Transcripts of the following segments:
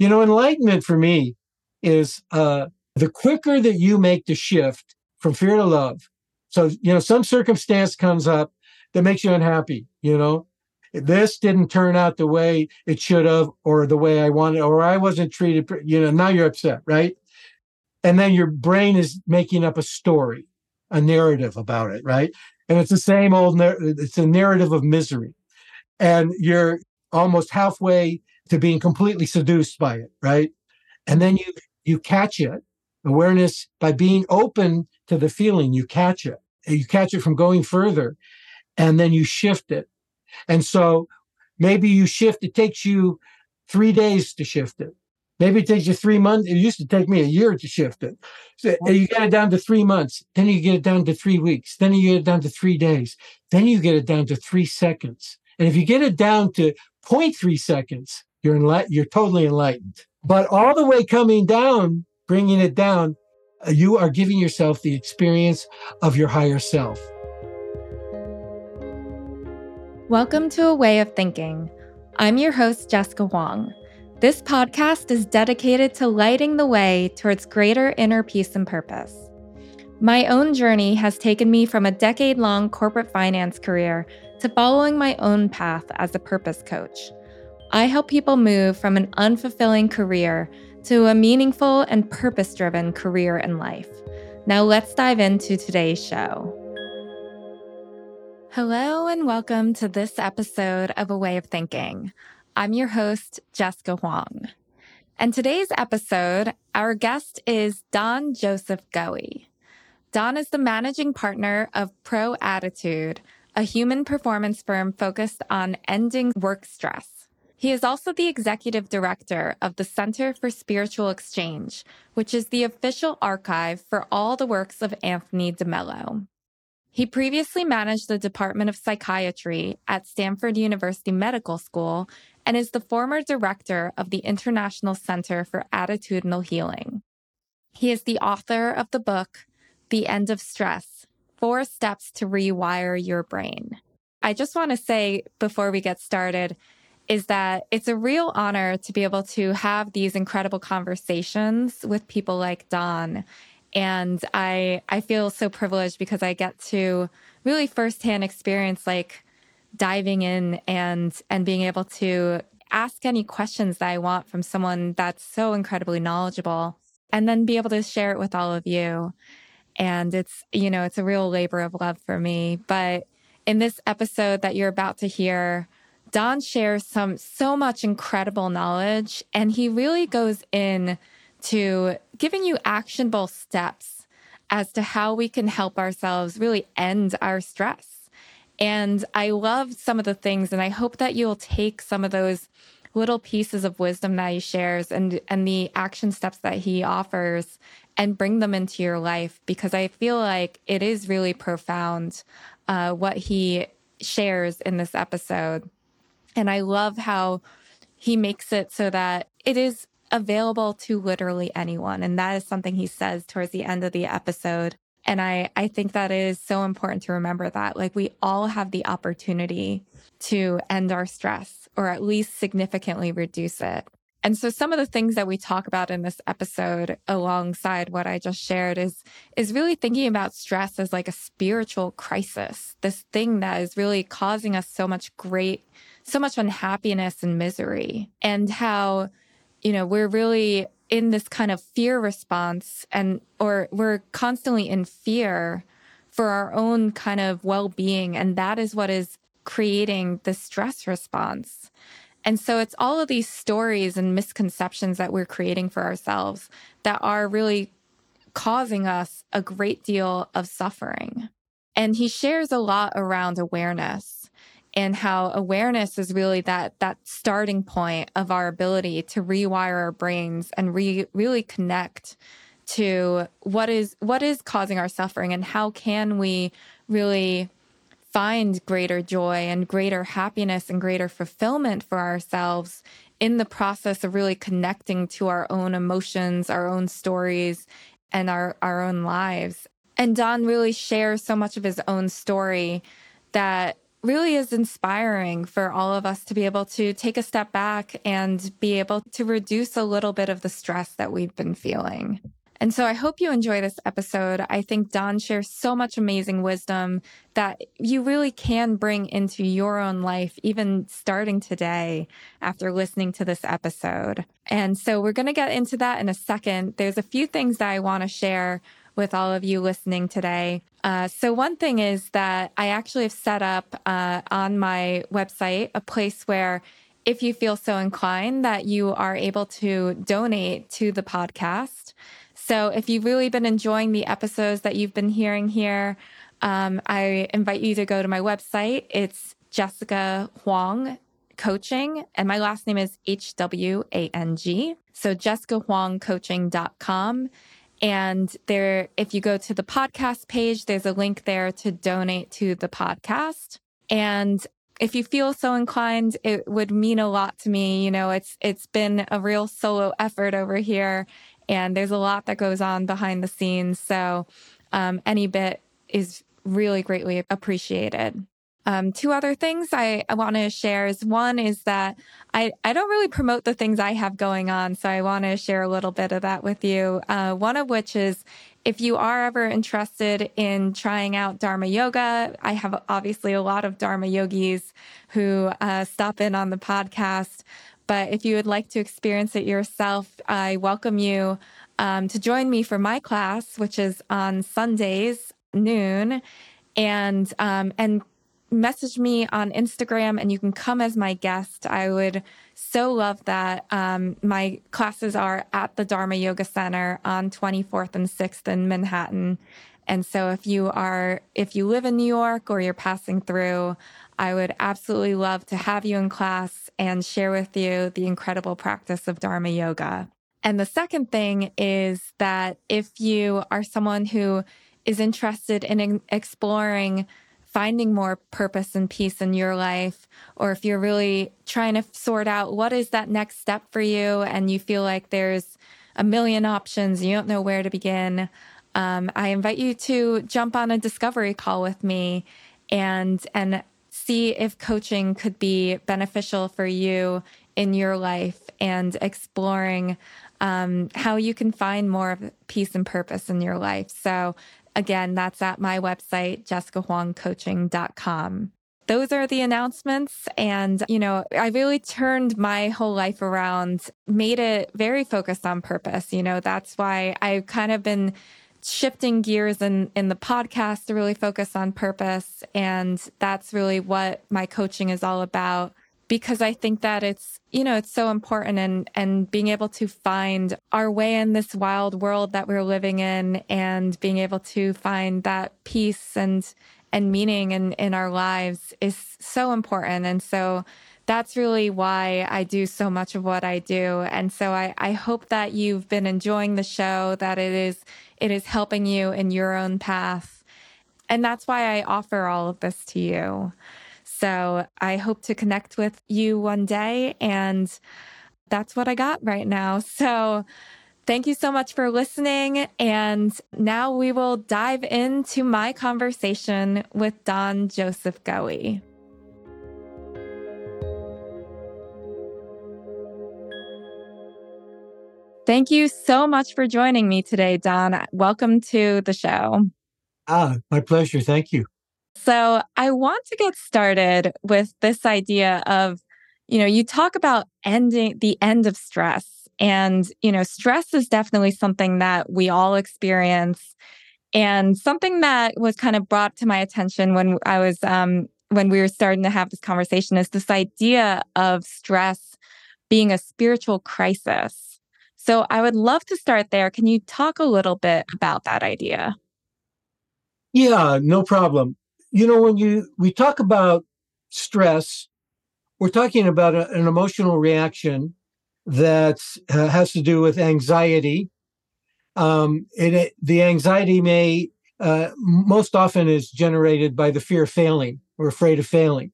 You know, enlightenment for me is uh, the quicker that you make the shift from fear to love. So, you know, some circumstance comes up that makes you unhappy, you know, this didn't turn out the way it should have, or the way I wanted, or I wasn't treated, you know, now you're upset, right? And then your brain is making up a story, a narrative about it, right? And it's the same old, it's a narrative of misery. And you're almost halfway to being completely seduced by it, right? And then you, you catch it. Awareness by being open to the feeling, you catch it. You catch it from going further and then you shift it and so maybe you shift, it takes you three days to shift it. Maybe it takes you three months. It used to take me a year to shift it. So you get it down to three months. Then you get it down to three weeks. Then you get it down to three days. Then you get it down to three seconds. And if you get it down to 0.3 seconds, you're enlight- you're totally enlightened. But all the way coming down, bringing it down, uh, you are giving yourself the experience of your higher self. Welcome to A Way of Thinking. I'm your host, Jessica Hwang. This podcast is dedicated to lighting the way towards greater inner peace and purpose. My own journey has taken me from a decade long corporate finance career to following my own path as a purpose coach. I help people move from an unfulfilling career to a meaningful and purpose driven career in life. Now, let's dive into today's show. Hello, and welcome to this episode of A Way of Thinking. I'm your host, Jessica Hwang. And today's episode, our guest is Don Joseph Goewey. Don is the managing partner of ProAttitude, a human performance firm focused on ending work stress. He is also the executive director of the Center for Spiritual Exchange, which is the official archive for all the works of Anthony de Mello. He previously managed the Department of Psychiatry at Stanford University Medical School and is the former director of the International Center for Attitudinal Healing. He is the author of the book, The End of Stress Four Steps to Rewire Your Brain. I just want to say before we get started, is that it's a real honor to be able to have these incredible conversations with people like Don and I I feel so privileged because I get to really firsthand experience like diving in and and being able to ask any questions that I want from someone that's so incredibly knowledgeable and then be able to share it with all of you. And it's, you know, it's a real labor of love for me. But in this episode that you're about to hear, Don shares some so much incredible knowledge and he really goes in to giving you actionable steps as to how we can help ourselves really end our stress. And I love some of the things, and I hope that you'll take some of those little pieces of wisdom that he shares and and the action steps that he offers and bring them into your life because I feel like it is really profound uh, what he shares in this episode. And I love how he makes it so that it is available to literally anyone. And that is something he says towards the end of the episode. And I, I think that is so important to remember that like we all have the opportunity to end our stress or at least significantly reduce it. And so some of the things that we talk about in this episode alongside what I just shared is is really thinking about stress as like a spiritual crisis, this thing that is really causing us so much great so much unhappiness and misery and how you know, we're really in this kind of fear response and or we're constantly in fear for our own kind of well-being and that is what is creating the stress response. And so it's all of these stories and misconceptions that we're creating for ourselves that are really causing us a great deal of suffering. And he shares a lot around awareness and how awareness is really that that starting point of our ability to rewire our brains and re, really connect to what is what is causing our suffering and how can we really find greater joy and greater happiness and greater fulfillment for ourselves in the process of really connecting to our own emotions, our own stories, and our, our own lives. And Don really shares so much of his own story that really is inspiring for all of us to be able to take a step back and be able to reduce a little bit of the stress that we've been feeling. And so I hope you enjoy this episode. I think Don shares so much amazing wisdom that you really can bring into your own life, even starting today after listening to this episode. And so we're going to get into that in a second. There's a few things that I want to share with all of you listening today. Uh, so, one thing is that I actually have set up uh, on my website a place where if you feel so inclined that you are able to donate to the podcast. So, if you've really been enjoying the episodes that you've been hearing here, um, I invite you to go to my website. It's Jessica Hwang Coaching, and my last name is H W A N G. So, jessicahwangcoaching.com. And there, if you go to the podcast page, there's a link there to donate to the podcast. And if you feel so inclined, it would mean a lot to me. You know, it's it's been a real solo effort over here, and there's a lot that goes on behind the scenes. So um, any bit is really greatly appreciated. Um, two other things I, I want to share is one is that I, I don't really promote the things I have going on. So I want to share a little bit of that with you. Uh, one of which is if you are ever interested in trying out Dharma yoga, I have obviously a lot of Dharma yogis who uh, stop in on the podcast. But if you would like to experience it yourself, I welcome you um, to join me for my class, which is on Sundays noon and um, and message me on Instagram and you can come as my guest. I would so love that. Um, my classes are at the Dharma Yoga Center on 24th and 6th in Manhattan. And so if you are, if you live in New York or you're passing through, I would absolutely love to have you in class and share with you the incredible practice of Dharma Yoga. And the second thing is that if you are someone who is interested in exploring finding more purpose and peace in your life, or if you're really trying to sort out what is that next step for you and you feel like there's a million options, you don't know where to begin, um, I invite you to jump on a discovery call with me and and see if coaching could be beneficial for you in your life and exploring um, how you can find more of peace and purpose in your life. So Again, that's at my website, jessicahwangcoaching.com. Those are the announcements. And, you know, I really turned my whole life around, made it very focused on purpose. You know, that's why I've kind of been shifting gears in, in the podcast to really focus on purpose. And that's really what my coaching is all about because I think that it's, you know, it's so important and, and being able to find our way in this wild world that we're living in and being able to find that peace and, and meaning in, in our lives is so important. And so that's really why I do so much of what I do. And so I, I hope that you've been enjoying the show, that it is, it is helping you in your own path. And that's why I offer all of this to you. So I hope to connect with you one day. And that's what I got right now. So thank you so much for listening. And now we will dive into my conversation with Don Joseph Goewey. Thank you so much for joining me today, Don. Welcome to the show. Ah, my pleasure. Thank you. So I want to get started with this idea of, you know, you talk about ending the end of stress. And, you know, stress is definitely something that we all experience. And something that was kind of brought to my attention when I was, um, when we were starting to have this conversation is this idea of stress being a spiritual crisis. So I would love to start there. Can you talk a little bit about that idea? Yeah, no problem you know, when you we talk about stress, we're talking about a, an emotional reaction that uh, has to do with anxiety. Um, it, the anxiety may uh, most often is generated by the fear of failing. We're afraid of failing,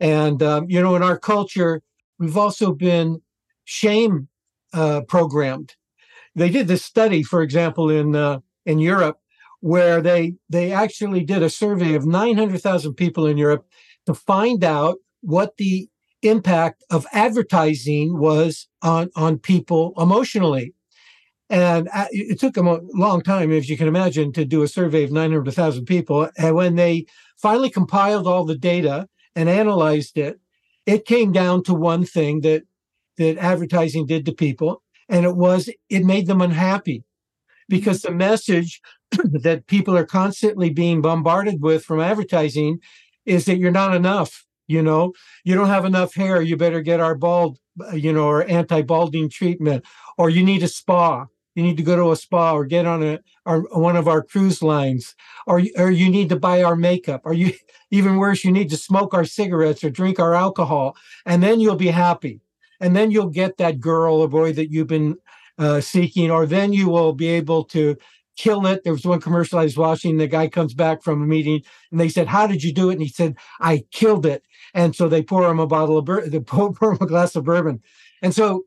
and um, you know, in our culture, we've also been shame uh, programmed. They did this study, for example, in uh, in Europe, where they they actually did a survey of 900,000 people in Europe. to find out what the impact of advertising was on, on people emotionally. And uh, it took them a long time, as you can imagine, to do a survey of 900,000 people. And when they finally compiled all the data and analyzed it, it came down to one thing that that advertising did to people, and it was it made them unhappy because the message that people are constantly being bombarded with from advertising is that you're not enough. You know, you don't have enough hair. You better get our bald, uh, you know, or anti-balding treatment, or you need a spa you need to go to a spa or get on a our, one of our cruise lines or or you need to buy our makeup or you even worse you need to smoke our cigarettes or drink our alcohol and then you'll be happy and then you'll get that girl or boy that you've been uh, seeking or then you will be able to kill it. There was one commercial i was watching the guy comes back from a meeting and they said how did you do it? And he said i killed it. And so they pour him a bottle of bur- they pour, pour him a glass of bourbon. And so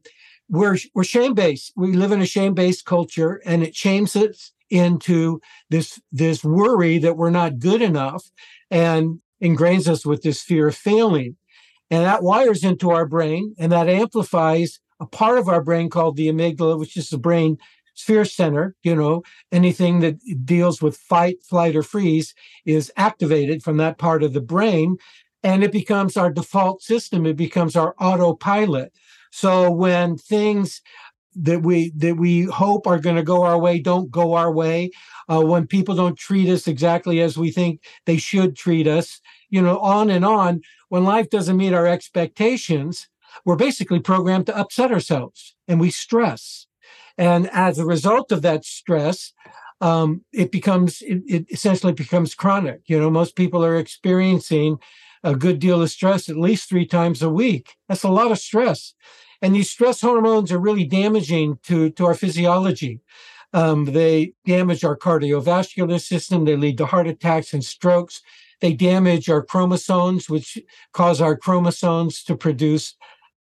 we're we're shame based. We live in a shame based culture, and it shames us into this this worry that we're not good enough, and ingrains us with this fear of failing, and that wires into our brain, and that amplifies a part of our brain called the amygdala, which is the brain fear center. You know, anything that deals with fight, flight, or freeze is activated from that part of the brain, and it becomes our default system. It becomes our autopilot. So when things that we that we hope are going to go our way don't go our way, uh, when people don't treat us exactly as we think they should treat us, you know, on and on. When life doesn't meet our expectations, we're basically programmed to upset ourselves, and we stress. And as a result of that stress, um, it becomes it, it essentially becomes chronic. You know, most people are experiencing a good deal of stress at least three times a week. That's a lot of stress. And these stress hormones are really damaging to, to our physiology. Um, they damage our cardiovascular system. They lead to heart attacks and strokes. They damage our chromosomes, which cause our chromosomes to produce,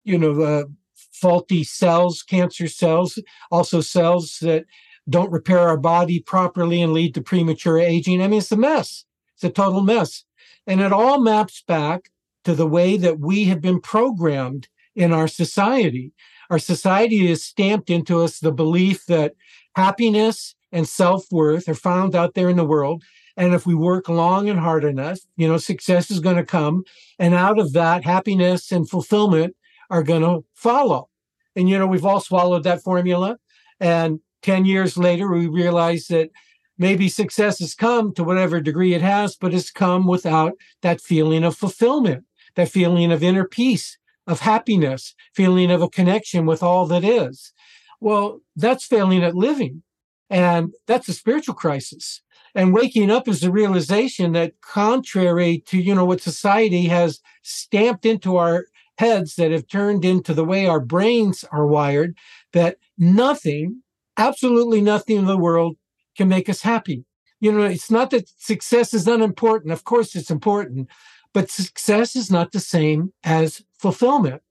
you know, uh, faulty cells, cancer cells, also cells that don't repair our body properly and lead to premature aging. I mean, it's a mess. It's a total mess. And it all maps back to the way that we have been programmed in our society. Our society has stamped into us the belief that happiness and self worth are found out there in the world. And if we work long and hard enough, you know, success is going to come. And out of that, happiness and fulfillment are going to follow. And, you know, we've all swallowed that formula. And 10 years later, we realize that maybe success has come to whatever degree it has, but it's come without that feeling of fulfillment, that feeling of inner peace, of happiness, feeling of a connection with all that is. Well, that's failing at living. And that's a spiritual crisis. And waking up is the realization that contrary to, you know, what society has stamped into our heads that have turned into the way our brains are wired, that nothing, absolutely nothing in the world can make us happy. You know, it's not that success is unimportant. Of course, it's important, but success is not the same as fulfillment.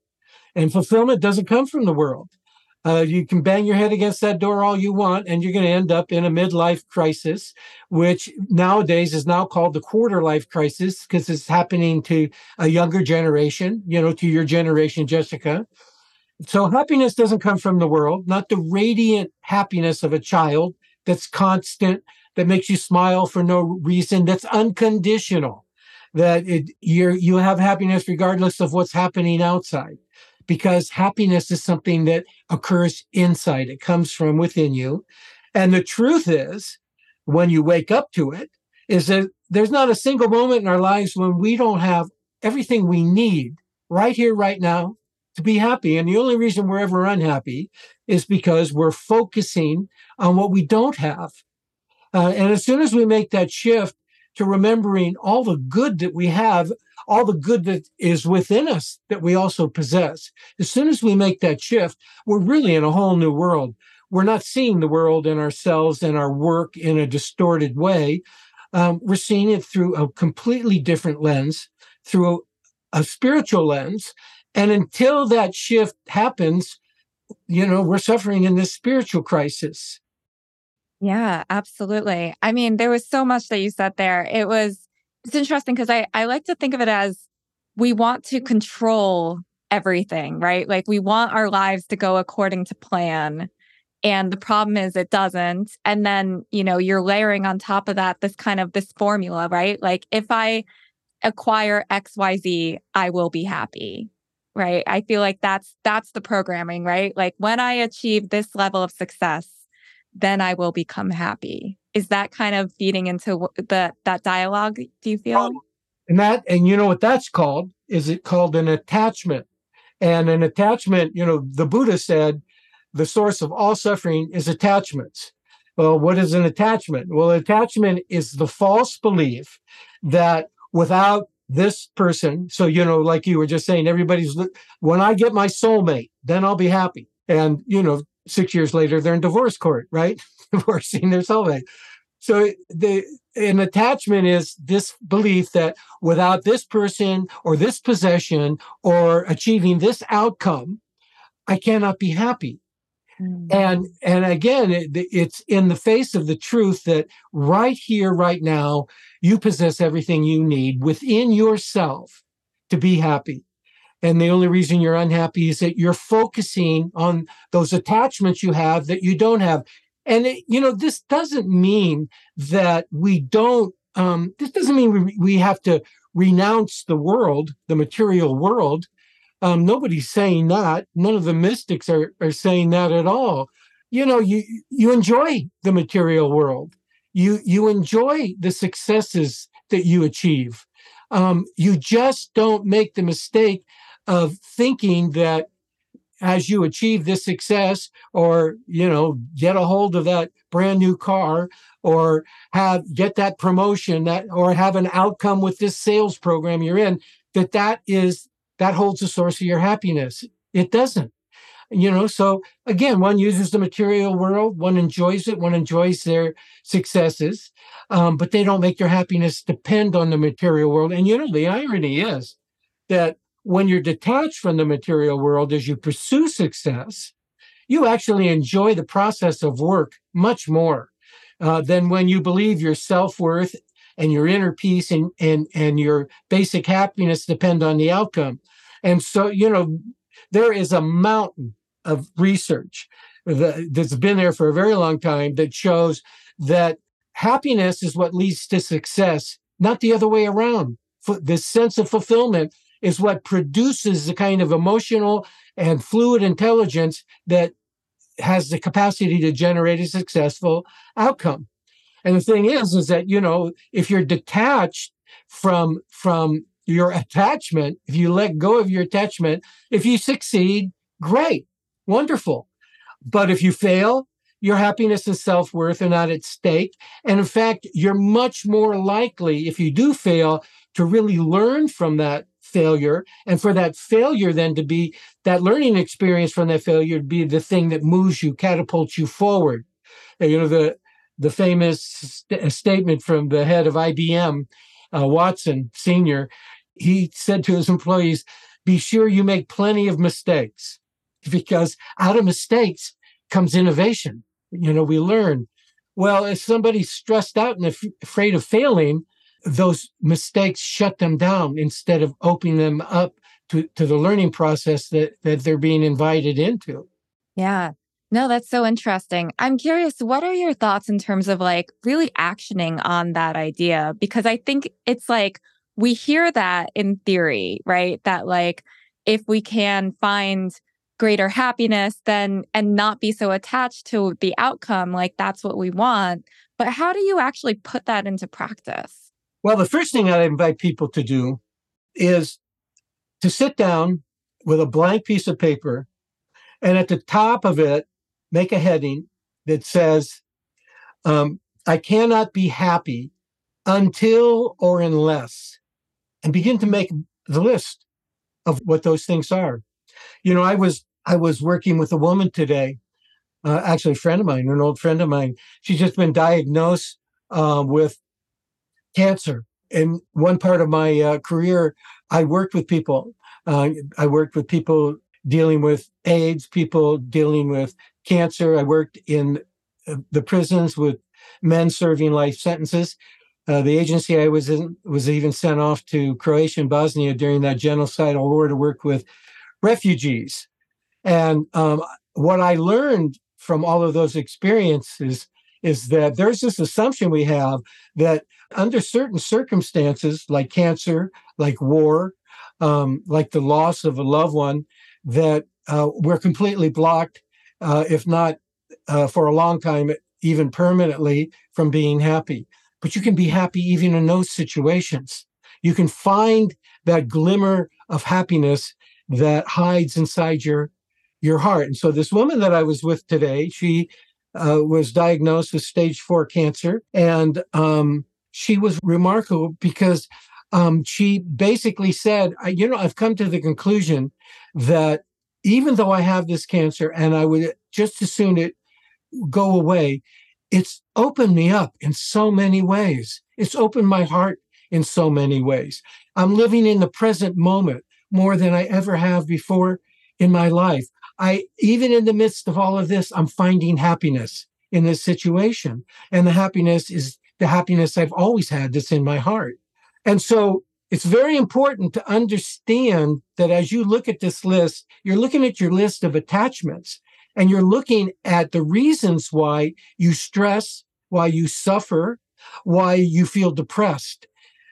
And fulfillment doesn't come from the world. Uh, you can bang your head against that door all you want, and you're going to end up in a midlife crisis, which nowadays is now called the quarter life crisis because it's happening to a younger generation, you know, to your generation, Jessica. So happiness doesn't come from the world, not the radiant happiness of a child that's constant, that makes you smile for no reason, that's unconditional, that you you have happiness regardless of what's happening outside, because happiness is something that occurs inside. It comes from within you, and the truth is, when you wake up to it, is that there's not a single moment in our lives when we don't have everything we need right here, right now, to be happy. And the only reason we're ever unhappy is because we're focusing on what we don't have. Uh, and as soon as we make that shift to remembering all the good that we have, all the good that is within us that we also possess, as soon as we make that shift, we're really in a whole new world. We're not seeing the world and ourselves and our work in a distorted way. Um, we're seeing it through a completely different lens, through a, a spiritual lens. And until that shift happens, you know, we're suffering in this spiritual crisis. Yeah, absolutely. I mean, there was so much that you said there. It was it's interesting because I, I like to think of it as we want to control everything, right? Like we want our lives to go according to plan. And the problem is it doesn't. And then, you know, you're layering on top of that this kind of this formula, right? Like if I acquire XYZ, I will be happy. Right. I feel like that's that's the programming, right? Like when I achieve this level of success, then I will become happy. Is that kind of feeding into the that dialogue? Do you feel? Um, and that and you know what that's called? Is it called an attachment? And an attachment, you know, the Buddha said the source of all suffering is attachments. Well, what is an attachment? Well, attachment is the false belief that without this person, so, you know, like you were just saying, everybody's, when I get my soulmate, then I'll be happy. And, you know, six years later, they're in divorce court, right? Divorcing their soulmate. So the an attachment is this belief that without this person or this possession or achieving this outcome, I cannot be happy. Mm. And and again, it, it's in the face of the truth that right here, right now, you possess everything you need within yourself to be happy. And the only reason you're unhappy is that you're focusing on those attachments you have that you don't have. And it, you know, this doesn't mean that we don't. Um, this doesn't mean we, we have to renounce the world, the material world. Um, nobody's saying that. None of the mystics are, are saying that at all. You know, you you enjoy the material world. You you enjoy the successes that you achieve. Um, you just don't make the mistake of thinking that as you achieve this success or you know get a hold of that brand new car or have get that promotion that or have an outcome with this sales program you're in that that is that holds the source of your happiness. It doesn't. You know, so again, one uses the material world, one enjoys it, one enjoys their successes, um, but they don't make your happiness depend on the material world. And you know, the irony is that when you're detached from the material world as you pursue success, you actually enjoy the process of work much more uh, than when you believe your self worth and your inner peace and, and, and your basic happiness depend on the outcome. And so, you know, there is a mountain of research that, that's been there for a very long time that shows that happiness is what leads to success, not the other way around. This sense of fulfillment is what produces the kind of emotional and fluid intelligence that has the capacity to generate a successful outcome. And the thing is, is that, you know, if you're detached from, from your attachment, if you let go of your attachment, if you succeed, great, wonderful. But if you fail, your happiness and self worth are not at stake. And in fact, you're much more likely, if you do fail, to really learn from that failure and for that failure then to be that learning experience from that failure to be the thing that moves you catapults you forward you know the the famous st- statement from the head of IBM, uh, Watson Sr., he said to his employees, be sure you make plenty of mistakes because out of mistakes comes innovation. You know, we learn. Well, if somebody's stressed out and af- afraid of failing, those mistakes shut them down instead of opening them up to, to the learning process that, that they're being invited into. Yeah. No, that's so interesting. I'm curious, what are your thoughts in terms of like really actioning on that idea? Because I think it's like we hear that in theory, right? That like if we can find greater happiness then and not be so attached to the outcome, like that's what we want. But how do you actually put that into practice? Well, the first thing I invite people to do is to sit down with a blank piece of paper and at the top of it make a heading that says, um, I cannot be happy until or unless, and begin to make the list of what those things are. You know, I was I was working with a woman today, uh, actually a friend of mine, an old friend of mine. She's just been diagnosed uh, with cancer. In one part of my uh, career, I worked with people. Uh, I worked with people dealing with AIDS, people dealing with cancer. I worked in uh, the prisons with men serving life sentences. Uh, the agency I was in was even sent off to Croatia and Bosnia during that genocidal war to work with refugees. And um, what I learned from all of those experiences is that there's this assumption we have that under certain circumstances, like cancer, like war, um, like the loss of a loved one, that uh, we're completely blocked, uh, if not uh, for a long time, even permanently, from being happy. But you can be happy even in those situations. You can find that glimmer of happiness that hides inside your your heart. And so, this woman that I was with today, she uh, was diagnosed with stage four cancer, and um, she was remarkable because um, she basically said, "You know, I've come to the conclusion that even though I have this cancer, and I would just as soon it go away, it's opened me up in so many ways. It's opened my heart in so many ways. I'm living in the present moment more than I ever have before in my life. I even in the midst of all of this, I'm finding happiness in this situation. And the happiness is the happiness I've always had that's in my heart. And so it's very important to understand that as you look at this list, you're looking at your list of attachments and you're looking at the reasons why you stress, why you suffer, why you feel depressed.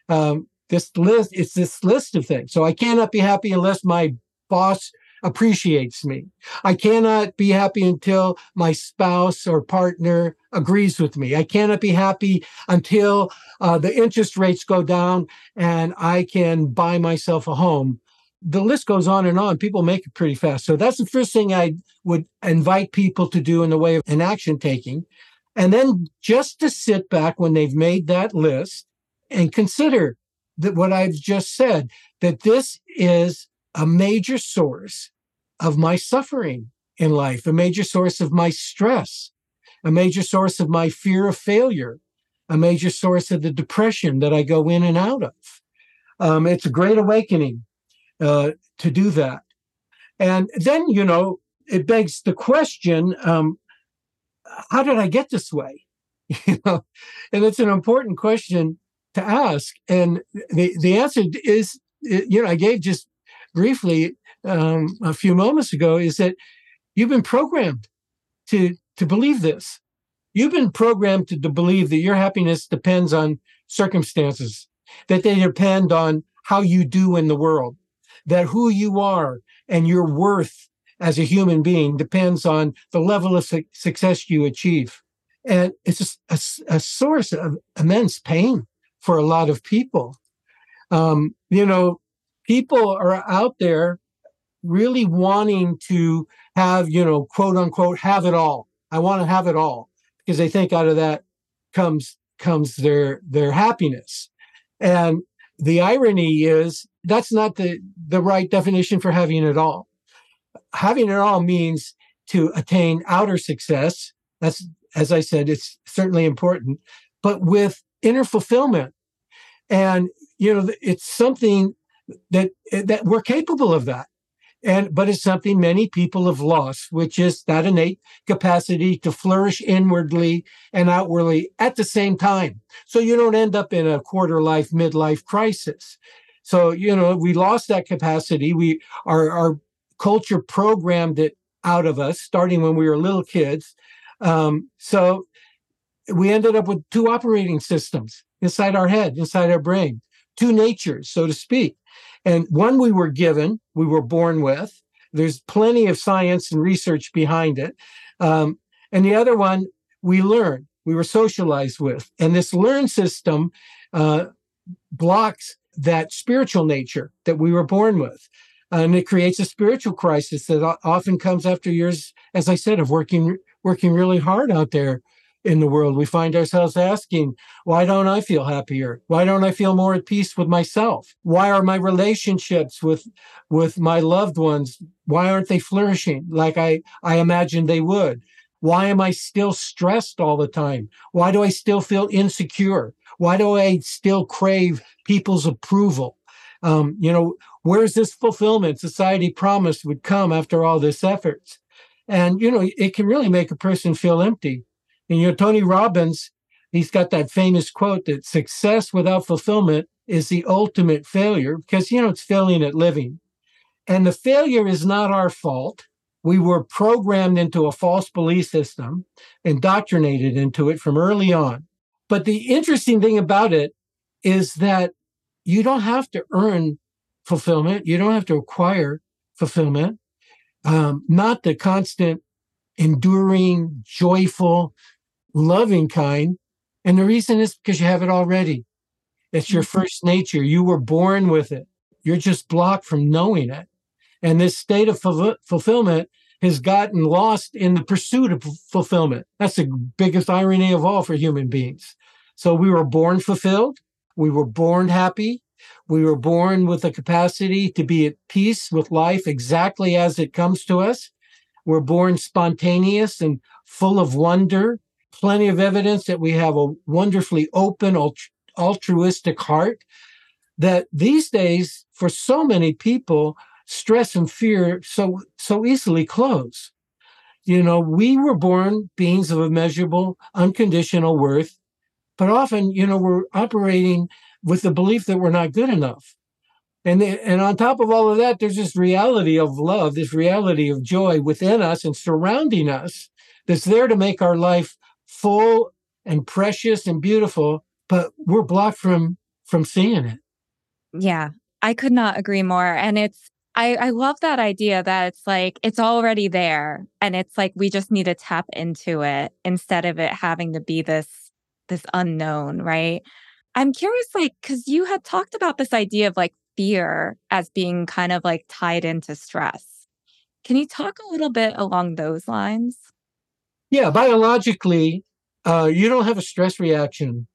Um, this list, it's this list of things. So I cannot be happy unless my boss appreciates me. I cannot be happy until my spouse or partner agrees with me. I cannot be happy until uh, the interest rates go down and I can buy myself a home. The list goes on and on. People make it pretty fast. So that's the first thing I would invite people to do in the way of an action taking. And then just to sit back when they've made that list and consider that what I've just said, that this is a major source of my suffering in life, a major source of my stress, a major source of my fear of failure, a major source of the depression that I go in and out of. Um, it's a great awakening uh, to do that. And then, you know, it begs the question um, how did I get this way? you know, and it's an important question to ask. And the, the answer is, you know, I gave just briefly um, a few moments ago is that you've been programmed to to believe this. You've been programmed to, to believe that your happiness depends on circumstances, that they depend on how you do in the world, that who you are and your worth as a human being depends on the level of su- success you achieve. And it's a, a, a, source of immense pain for a lot of people. Um, you know, people are out there really wanting to have, you know, quote unquote, have it all. I want to have it all because they think out of that comes comes their their happiness. And the irony is that's not the the right definition for having it all. Having it all means to attain outer success. That's as I said, it's certainly important, but with inner fulfillment. And you know, it's something that that we're capable of that. And but it's something many people have lost which is that innate capacity to flourish inwardly and outwardly at the same time. So you don't end up in a quarter life midlife crisis. So you know we lost that capacity. We our our culture programmed it out of us starting when we were little kids. Um, so we ended up with two operating systems inside our head inside our brain two natures so to speak and one we were given, we were born with. There's plenty of science and research behind it. Um, and the other one we learned, we were socialized with. And this learn system uh, blocks that spiritual nature that we were born with. And it creates a spiritual crisis that often comes after years, as I said, of working working really hard out there in the world, we find ourselves asking, why don't I feel happier? Why don't I feel more at peace with myself? Why are my relationships with with my loved ones, why aren't they flourishing like I, I imagined they would? Why am I still stressed all the time? Why do I still feel insecure? Why do I still crave people's approval? Um, you know, where's this fulfillment society promised would come after all this efforts? And, you know, it can really make a person feel empty and you know, Tony Robbins he's got that famous quote that success without fulfillment is the ultimate failure because, you know, it's failing at living. And the failure is not our fault. We were programmed into a false belief system, indoctrinated into it from early on. But the interesting thing about it is that you don't have to earn fulfillment. You don't have to acquire fulfillment. Um, not the constant, enduring, joyful, loving kind. And the reason is because you have it already. It's your mm-hmm. first nature. You were born with it. You're just blocked from knowing it. And this state of fulfillment has gotten lost in the pursuit of fulfillment. That's the biggest irony of all for human beings. So we were born fulfilled. We were born happy. We were born with the capacity to be at peace with life exactly as it comes to us. We're born spontaneous and full of wonder. Plenty of evidence that we have a wonderfully open, altruistic heart. That these days, for so many people, stress and fear so so easily close. You know, we were born beings of immeasurable, unconditional worth, but often, you know, we're operating with the belief that we're not good enough. And, and on top of all of that, there's this reality of love, this reality of joy within us and surrounding us that's there to make our life full and precious and beautiful, but we're blocked from from seeing it. Yeah, I could not agree more. And it's I, I love that idea that it's like it's already there and it's like we just need to tap into it instead of it having to be this this unknown, right? I'm curious, like, because you had talked about this idea of like fear as being kind of like tied into stress. Can you talk a little bit along those lines? Yeah, biologically, uh, you don't have a stress reaction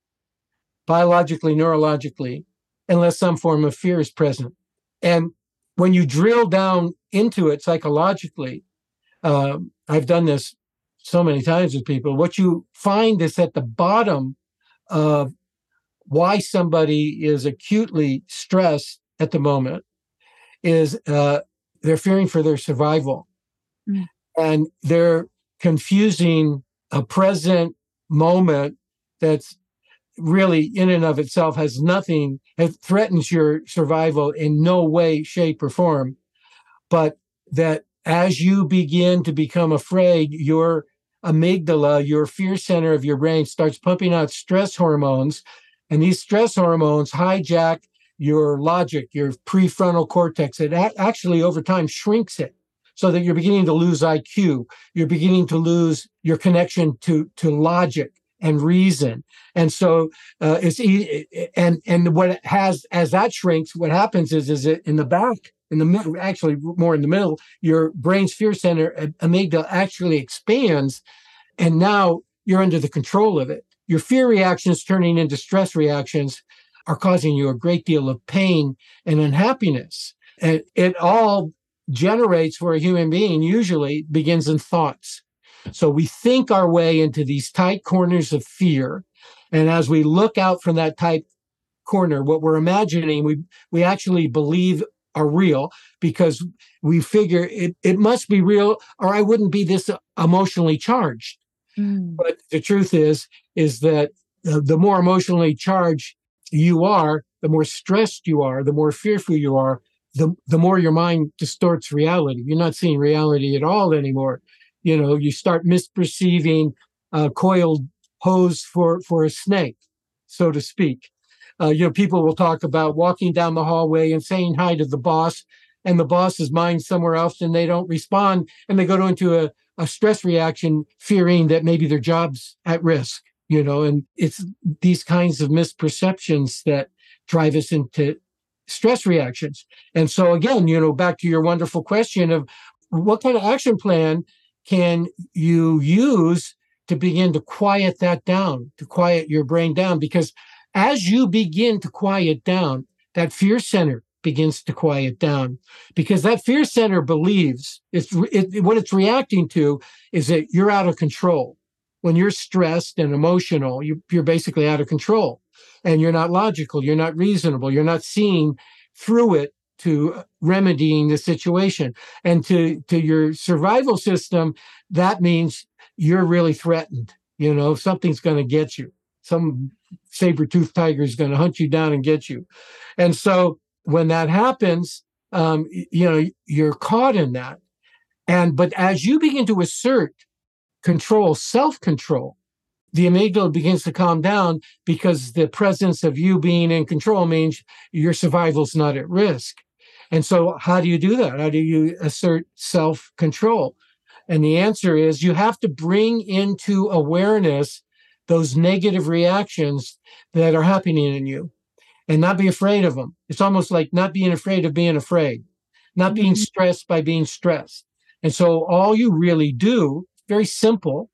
biologically, neurologically, unless some form of fear is present. And when you drill down into it psychologically, uh, I've done this so many times with people. What you find is at the bottom of why somebody is acutely stressed at the moment is uh, they're fearing for their survival. Mm. And they're confusing a present moment that's really in and of itself has nothing it threatens your survival in no way shape or form. But that as you begin to become afraid your amygdala your fear center of your brain starts pumping out stress hormones and these stress hormones hijack your logic your prefrontal cortex. It a- actually over time shrinks it so that you're beginning to lose iq you're beginning to lose your connection to to logic and reason. And so uh, it's and and what it has as that shrinks, what happens is is it in the back in the middle, actually more in the middle, your brain's fear center amygdala actually expands, and now you're under the control of it. Your fear reactions turning into stress reactions are causing you a great deal of pain and unhappiness. And it all generates for a human being usually begins in thoughts. So we think our way into these tight corners of fear. And as we look out from that tight corner, what we're imagining, we, we actually believe are real because we figure it, it must be real or I wouldn't be this emotionally charged. Mm. But the truth is, is that the, the more emotionally charged you are, the more stressed you are, the more fearful you are, the, the more your mind distorts reality. You're not seeing reality at all anymore you know, you start misperceiving a coiled hose for, for a snake, so to speak. Uh, you know, people will talk about walking down the hallway and saying hi to the boss, and the boss's mind somewhere else, and they don't respond, and they go into a, a stress reaction, fearing that maybe their job's at risk. You know, and it's these kinds of misperceptions that drive us into stress reactions. And so, again, you know, back to your wonderful question of what kind of action plan can you use to begin to quiet that down, to quiet your brain down? Because as you begin to quiet down, that fear center begins to quiet down because that fear center believes it's it, what it's reacting to is that you're out of control. When you're stressed and emotional, you, you're basically out of control and you're not logical, you're not reasonable, you're not seeing through it to remedying the situation. And to, to your survival system, that means you're really threatened. You know, something's going to get you. some saber-toothed tiger is going to hunt you down and get you. And so when that happens, um, you know, you're caught in that. And but as you begin to assert control, self-control, the amygdala begins to calm down because the presence of you being in control means your survival's not at risk. And so, how do you do that? How do you assert self control? And the answer is you have to bring into awareness those negative reactions that are happening in you and not be afraid of them. It's almost like not being afraid of being afraid, not being mm-hmm. stressed by being stressed. And so, all you really do, very simple,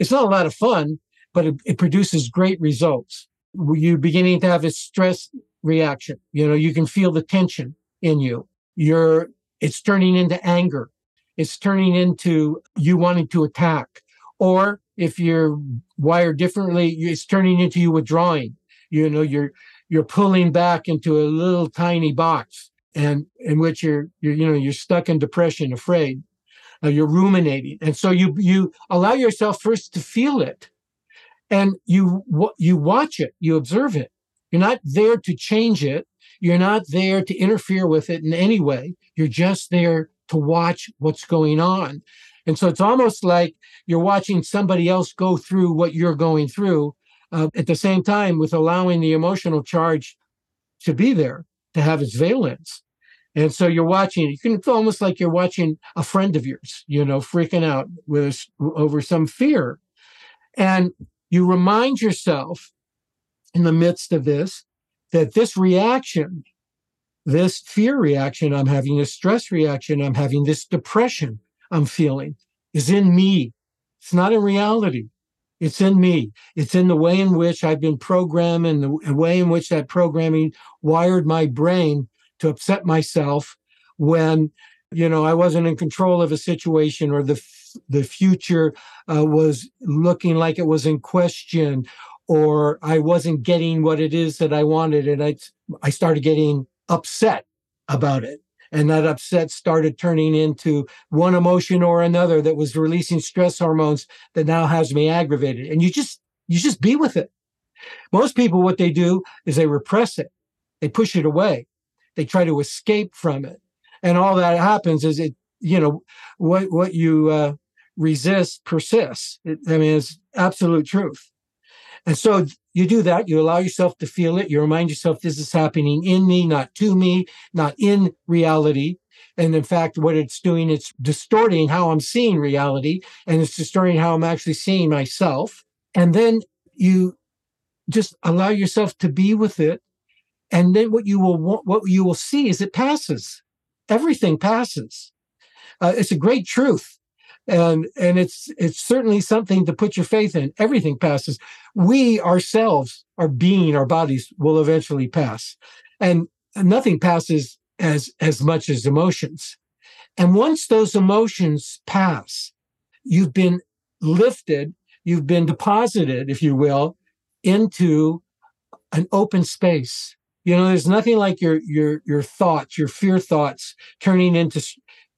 it's not a lot of fun, but it, it produces great results. You're beginning to have a stress reaction. You know, you can feel the tension in you. You're, it's turning into anger. It's turning into you wanting to attack. Or if you're wired differently, it's turning into you withdrawing. You know, you're, you're pulling back into a little tiny box and in which you're, you're you know, you're stuck in depression, afraid. Uh, you're ruminating. And so you, you allow yourself first to feel it and you, you watch it, you observe it. You're not there to change it. You're not there to interfere with it in any way. You're just there to watch what's going on. And so it's almost like you're watching somebody else go through what you're going through uh, at the same time with allowing the emotional charge to be there, to have its valence. And so you're watching, you can, almost like you're watching a friend of yours, you know, freaking out with over some fear. And you remind yourself in the midst of this that this reaction, this fear reaction I'm having, this stress reaction I'm having, this depression I'm feeling is in me. It's not in reality. It's in me. It's in the way in which I've been programmed and the way in which that programming wired my brain to upset myself when, you know, I wasn't in control of a situation or the the future uh, was looking like it was in question or I wasn't getting what it is that I wanted. And I, I started getting upset about it. And that upset started turning into one emotion or another that was releasing stress hormones that now has me aggravated. And you just, you just be with it. Most people, what they do is they repress it. They push it away. They try to escape from it. And all that happens is it, you know, what, what you, uh, resist persists. It, I mean, it's absolute truth. And so you do that. You allow yourself to feel it. You remind yourself this is happening in me, not to me, not in reality. And in fact, what it's doing, it's distorting how I'm seeing reality and it's distorting how I'm actually seeing myself. And then you just allow yourself to be with it. And then what you will what you will see is it passes. Everything passes. Uh, it's a great truth. And and it's it's certainly something to put your faith in. Everything passes. We ourselves our being our bodies will eventually pass. And nothing passes as as much as emotions. And once those emotions pass you've been lifted you've been deposited if you will into an open space. You know there's nothing like your your your thoughts your fear thoughts turning into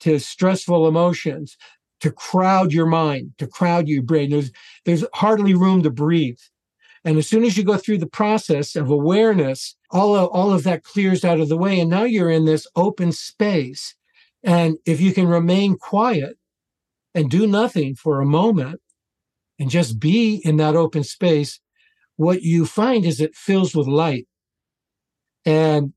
to stressful emotions to crowd your mind, to crowd your brain. There's, there's hardly room to breathe. And as soon as you go through the process of awareness, all of, all of that clears out of the way. And now you're in this open space. And if you can remain quiet and do nothing for a moment and just be in that open space, what you find is it fills with light. And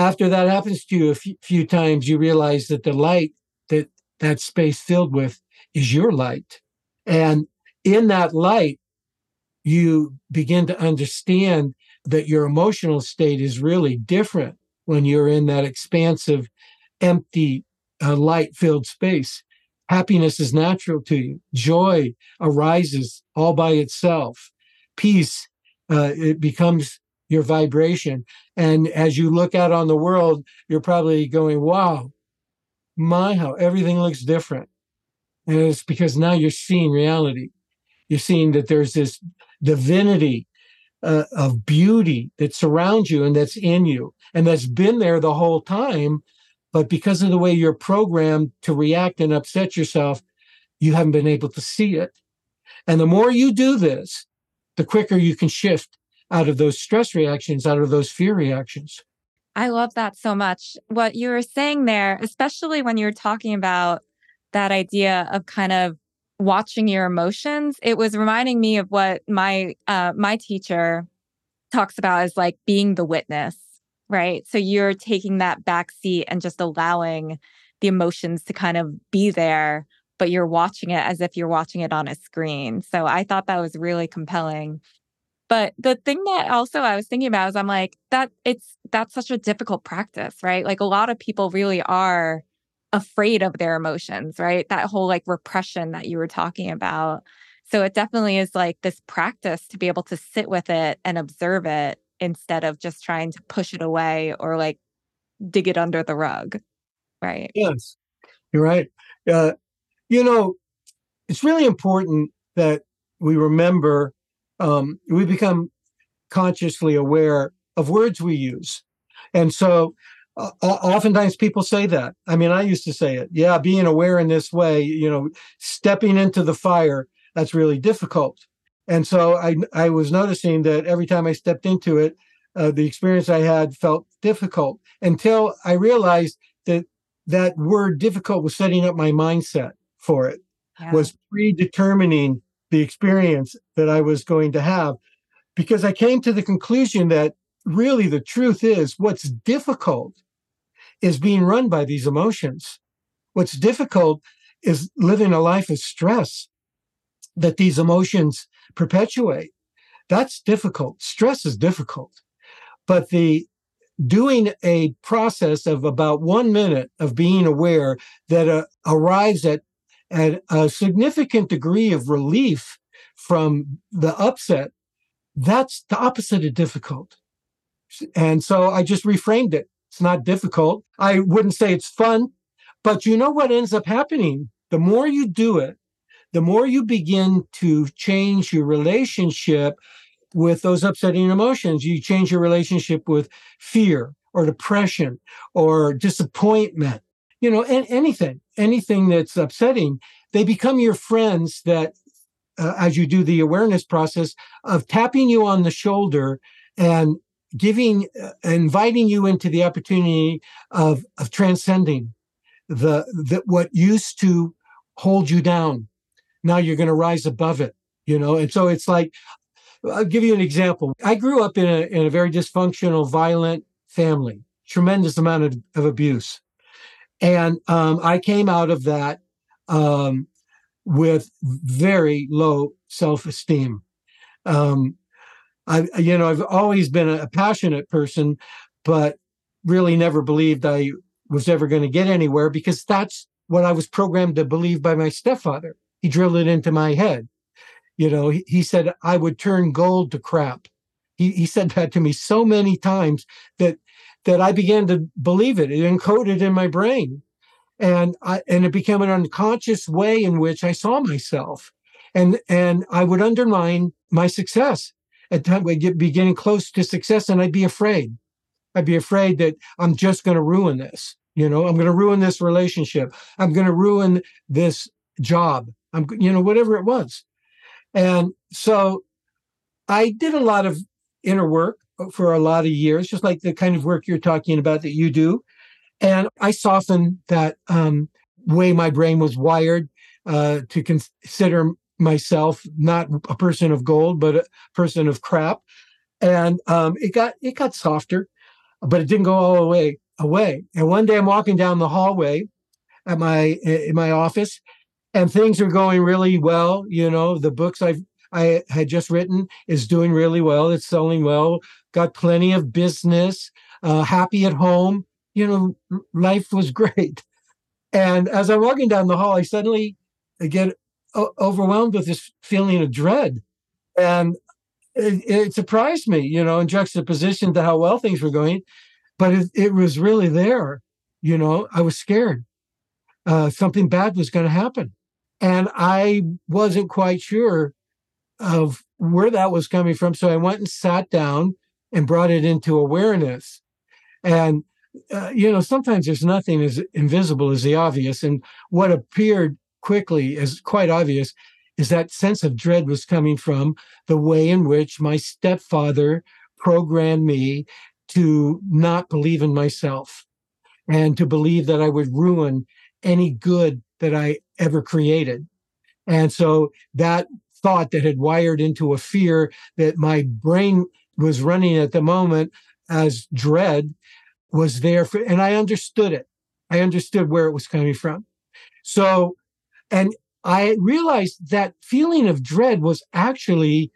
after that happens to you a few, few times, you realize that the light that that space filled with is your light. And in that light, you begin to understand that your emotional state is really different when you're in that expansive, empty, uh, light filled space. Happiness is natural to you. Joy arises all by itself. Peace, uh, it becomes your vibration. And as you look out on the world, you're probably going, wow, my how everything looks different. And it's because now you're seeing reality. You're seeing that there's this divinity uh, of beauty that surrounds you and that's in you and that's been there the whole time. But because of the way you're programmed to react and upset yourself you haven't been able to see it. And the more you do this the quicker you can shift out of those stress reactions, out of those fear reactions. I love that so much. What you were saying there, especially when you were talking about that idea of kind of watching your emotions, it was reminding me of what my uh, my teacher talks about as like being the witness, right? So you're taking that back seat and just allowing the emotions to kind of be there, but you're watching it as if you're watching it on a screen. So I thought that was really compelling. But the thing that also I was thinking about is I'm like, that it's that's such a difficult practice, right? Like a lot of people really are afraid of their emotions, right? That whole like repression that you were talking about. So it definitely is like this practice to be able to sit with it and observe it instead of just trying to push it away or like dig it under the rug. Right. Yes, you're right. Uh, you know, it's really important that we remember um, we become consciously aware of words we use. And so uh, oftentimes people say that. I mean, I used to say it. Yeah, being aware in this way, you know, stepping into the fire, that's really difficult. And so I, I was noticing that every time I stepped into it, uh, the experience I had felt difficult until I realized that that word difficult was setting up my mindset for it, yeah. was predetermining the experience that I was going to have. Because I came to the conclusion that really the truth is what's difficult is being run by these emotions. What's difficult is living a life of stress that these emotions perpetuate. That's difficult. Stress is difficult. But the doing a process of about one minute of being aware that uh, arrives at and a significant degree of relief from the upset, that's the opposite of difficult. And so I just reframed it. It's not difficult. I wouldn't say it's fun, but you know what ends up happening? The more you do it, the more you begin to change your relationship with those upsetting emotions. You change your relationship with fear or depression or disappointment you know, and anything, anything that's upsetting, they become your friends that, uh, as you do the awareness process of tapping you on the shoulder and giving, uh, inviting you into the opportunity of, of transcending the, that what used to hold you down. Now you're going to rise above it, you know? And so it's like, I'll give you an example. I grew up in a, in a very dysfunctional, violent family, tremendous amount of, of abuse. And um, I came out of that um, with very low self esteem. Um, I, you know, I've always been a passionate person, but really never believed I was ever going to get anywhere because that's what I was programmed to believe by my stepfather. He drilled it into my head. You know, he, he said I would turn gold to crap. He, he said that to me so many times that that I began to believe it. It encoded in my brain. And I, and it became an unconscious way in which I saw myself. And, and I would undermine my success. At times I'd get, be getting close to success and I'd be afraid. I'd be afraid that I'm just going to ruin this. You know, I'm going to ruin this relationship. I'm going to ruin this job. I'm, you know, whatever it was. And so I did a lot of inner work for a lot of years, just like the kind of work you're talking about that you do. And I softened that um, way my brain was wired uh, to consider myself not a person of gold, but a person of crap. And um, it got it got softer, but it didn't go all the way away. And one day I'm walking down the hallway at my in my office, and things are going really well. You know, the books I've I had just written is doing really well. It's selling well. Got plenty of business. Uh, happy at home. You know, life was great. And as I'm walking down the hall, I suddenly get o- overwhelmed with this feeling of dread, and it, it, surprised me. You know, in juxtaposition to how well things were going, but it, it was really there. You know, I was scared. Uh, something bad was going to happen. And I wasn't quite sure of where that was coming from. So I went and sat down and brought it into awareness. And, uh, you know, sometimes there's nothing as invisible as the obvious. And what appeared quickly as quite obvious is that sense of dread was coming from the way in which my stepfather programmed me to not believe in myself and to believe that I would ruin any good that I ever created. And so that thought that had wired into a fear that my brain was running at the moment as dread was there for, and I understood it. I understood where it was coming from. So, and I realized that feeling of dread was actually,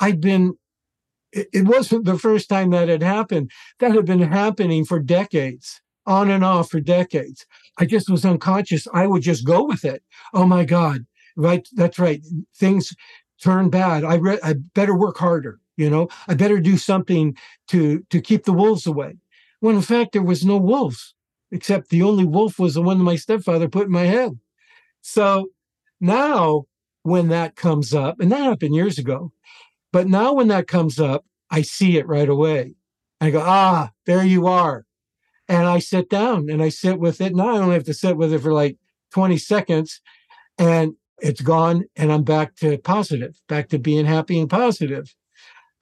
I'd been, it wasn't the first time that had happened. That had been happening for decades, on and off for decades. I just was unconscious. I would just go with it. Oh my God. Right. That's right. Things turn bad. I, re- I better work harder. You know, I better do something to, to keep the wolves away. When in fact, there was no wolves, except the only wolf was the one my stepfather put in my head. So now when that comes up, and that happened years ago, but now when that comes up, I see it right away. I go, ah, there you are. And I sit down and I sit with it. Now I only have to sit with it for like 20 seconds and it's gone and I'm back to positive, back to being happy and positive.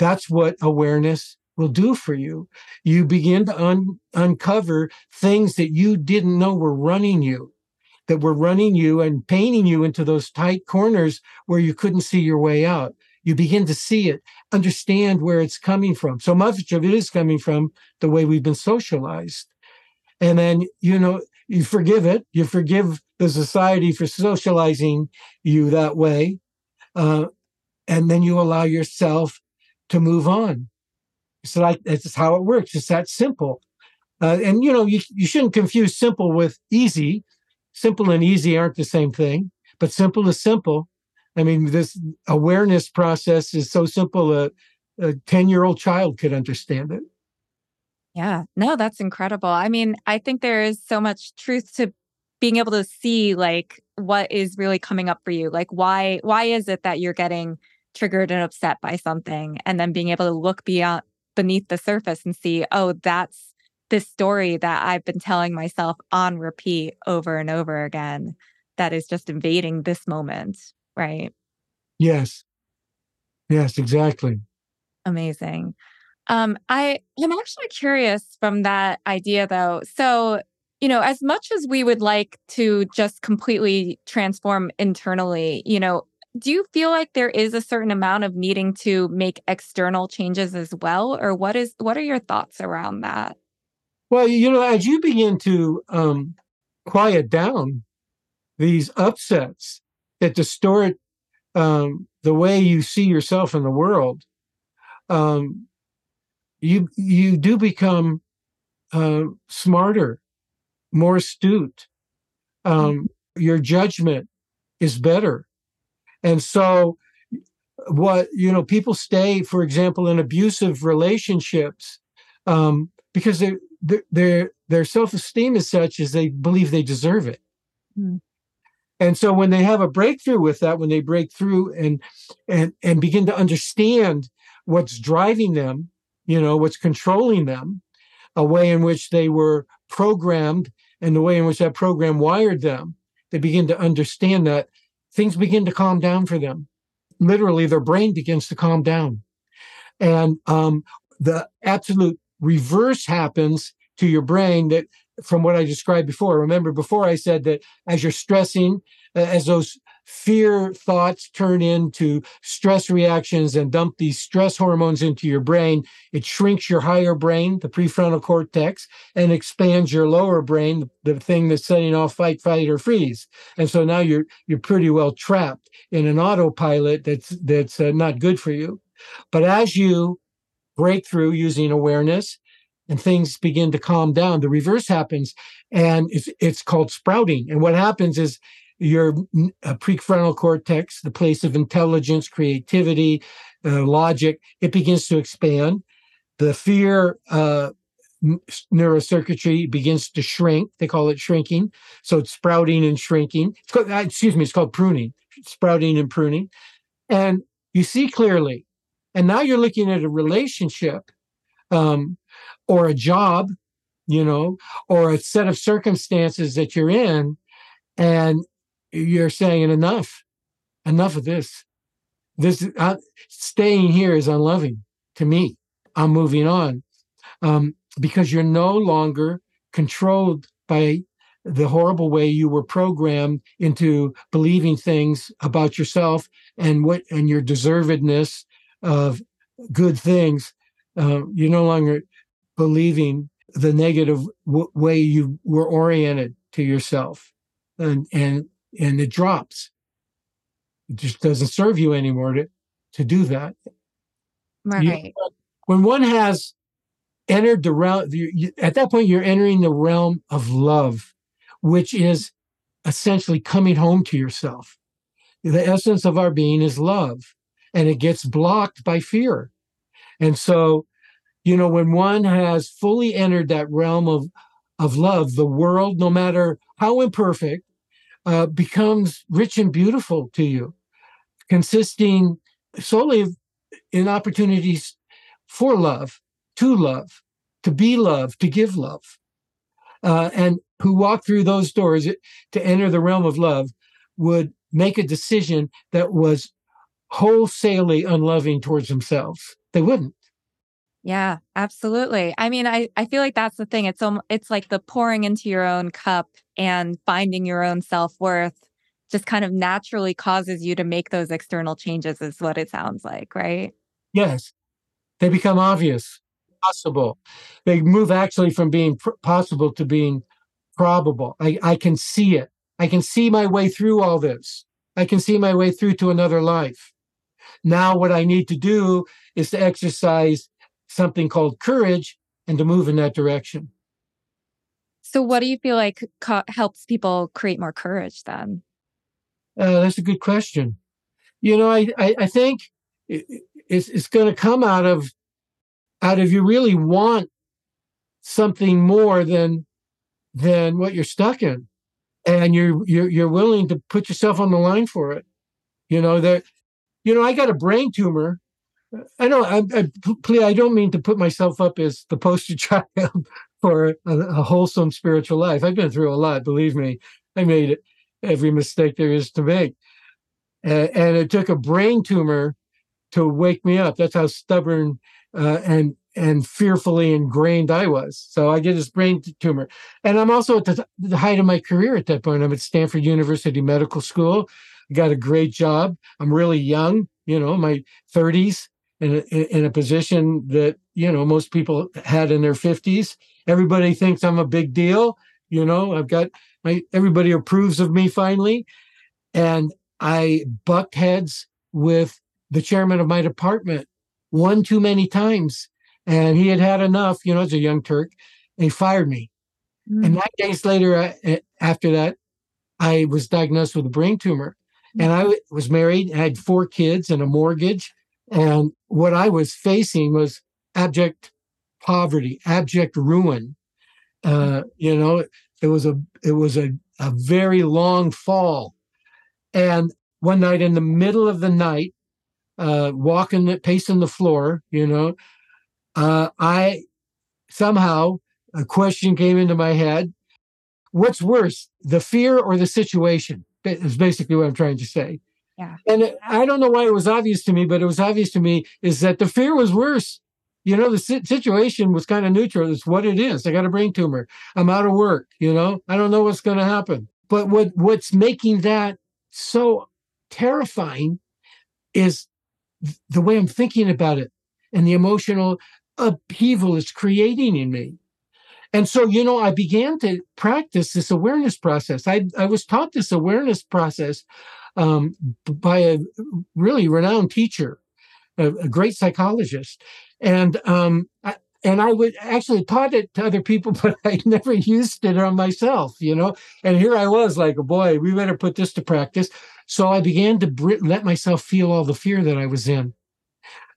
That's what awareness will do for you. You begin to un- uncover things that you didn't know were running you, that were running you and painting you into those tight corners where you couldn't see your way out. You begin to see it, understand where it's coming from. So much of it is coming from the way we've been socialized. And then, you know, you forgive it. You forgive the society for socializing you that way. Uh, and then you allow yourself to move on. So like that's how it works. It's that simple. Uh, and you know, you, you shouldn't confuse simple with easy. Simple and easy aren't the same thing, but simple is simple. I mean, this awareness process is so simple a, a 10 year old child could understand it. Yeah, no, that's incredible. I mean, I think there is so much truth to being able to see like what is really coming up for you. Like why why is it that you're getting triggered and upset by something and then being able to look beyond beneath the surface and see, oh, that's this story that I've been telling myself on repeat over and over again that is just invading this moment, right? Yes. Yes, exactly. Amazing. Um, I am actually curious from that idea though. So, you know, as much as we would like to just completely transform internally, you know, do you feel like there is a certain amount of needing to make external changes as well? Or what is what are your thoughts around that? Well you know as you begin to um, quiet down these upsets that distort um, the way you see yourself in the world um, you you do become uh, smarter more astute. Um, your judgment is better and so what you know people stay for example in abusive relationships um, because they their their self-esteem is such as they believe they deserve it mm. and so when they have a breakthrough with that when they break through and and and begin to understand what's driving them you know what's controlling them a way in which they were programmed and the way in which that program wired them they begin to understand that things begin to calm down for them. Literally, their brain begins to calm down. And um, the absolute reverse happens to your brain that from what I described before. Remember, before I said that as you're stressing, as those fear thoughts turn into stress reactions and dump these stress hormones into your brain, it shrinks your higher brain, the prefrontal cortex, and expands your lower brain, the thing that's setting off fight, fight, or freeze. And so now you're you're pretty well trapped in an autopilot that's that's uh, not good for you. But as you break through using awareness and things begin to calm down, the reverse happens, and it's it's called sprouting. And what happens is your uh, prefrontal cortex, the place of intelligence, creativity, uh, logic, it begins to expand. The fear uh, neurocircuitry begins to shrink. They call it shrinking. So it's sprouting and shrinking. It's called, uh, excuse me, it's called pruning, sprouting and pruning. And you see clearly. And now you're looking at a relationship um, or a job, you know, or a set of circumstances that you're in. And you're saying enough. enough of this. This uh, staying here is unloving to me. I'm moving on um, because you're no longer controlled by the horrible way you were programmed into believing things about yourself and what and your deservedness of good things. Uh, you're no longer believing the negative w- way you were oriented to yourself, and and and it drops. It just doesn't serve you anymore to to do that. Right. You, when one has entered the realm, you, at that point, you're entering the realm of love, which is essentially coming home to yourself. The essence of our being is love, and it gets blocked by fear. And so, you know, when one has fully entered that realm of, of love, the world, no matter how imperfect, uh, becomes rich and beautiful to you, consisting solely in opportunities for love, to love, to be loved, to give love. Uh, and who walk through those doors to enter the realm of love would make a decision that was wholesalely unloving towards themselves. They wouldn't. Yeah, absolutely. I mean, I, I feel like that's the thing. It's um, it's like the pouring into your own cup and finding your own self worth just kind of naturally causes you to make those external changes, is what it sounds like, right? Yes. They become obvious, possible. They move actually from being pr- possible to being probable. I, I can see it. I can see my way through all this. I can see my way through to another life. Now, what I need to do is to exercise something called courage and to move in that direction. So, what do you feel like co- helps people create more courage then? Uh, that's a good question. You know, I I, I think it, it's it's going to come out of out of you really want something more than than what you're stuck in, and you're you're you're willing to put yourself on the line for it. You know that. You know, I got a brain tumor I don't. I, I, please, I don't mean to put myself up as the poster child for a, a, wholesome spiritual life. I've been through a lot. Believe me, I made every mistake there is to make, and it took a brain tumor to wake me up. That's how stubborn uh, and and fearfully ingrained I was. So I get this brain tumor, and I'm also at the, the height of my career at that point. I'm at Stanford University Medical School. I got a great job. I'm really young, you know, my 30s in a, in a position that you know most people had in their 50s everybody thinks i'm a big deal you know i've got my everybody approves of me finally. And i bucked heads with the chairman of my department one too many times. And he had had enough you know as a young turk and he fired me. Mm-hmm. and nine days later after that i was diagnosed with a brain tumor. And i was married had four kids and a mortgage and what I was facing was abject poverty, abject ruin. Uh, you know, it was a it was a, a very long fall. And one night in the middle of the night, uh, walking, pacing the floor, you know, uh, I somehow a question came into my head. What's worse, the fear or the situation? Is basically what I'm trying to say. Yeah. And I don't know why it was obvious to me, but it was obvious to me is that the fear was worse. You know, the situation was kind of neutral. It's what it is. I got a brain tumor. I'm out of work. You know, I don't know what's going to happen. But what what's making that so terrifying is the way I'm thinking about it and the emotional upheaval it's creating in me. And so, you know, I began to practice this awareness process. I, I was taught this awareness process um, by a really renowned teacher, a, a great psychologist, and um, I, and I would actually taught it to other people, but I never used it on myself, you know. And here I was, like, oh boy, we better put this to practice. So I began to br- let myself feel all the fear that I was in,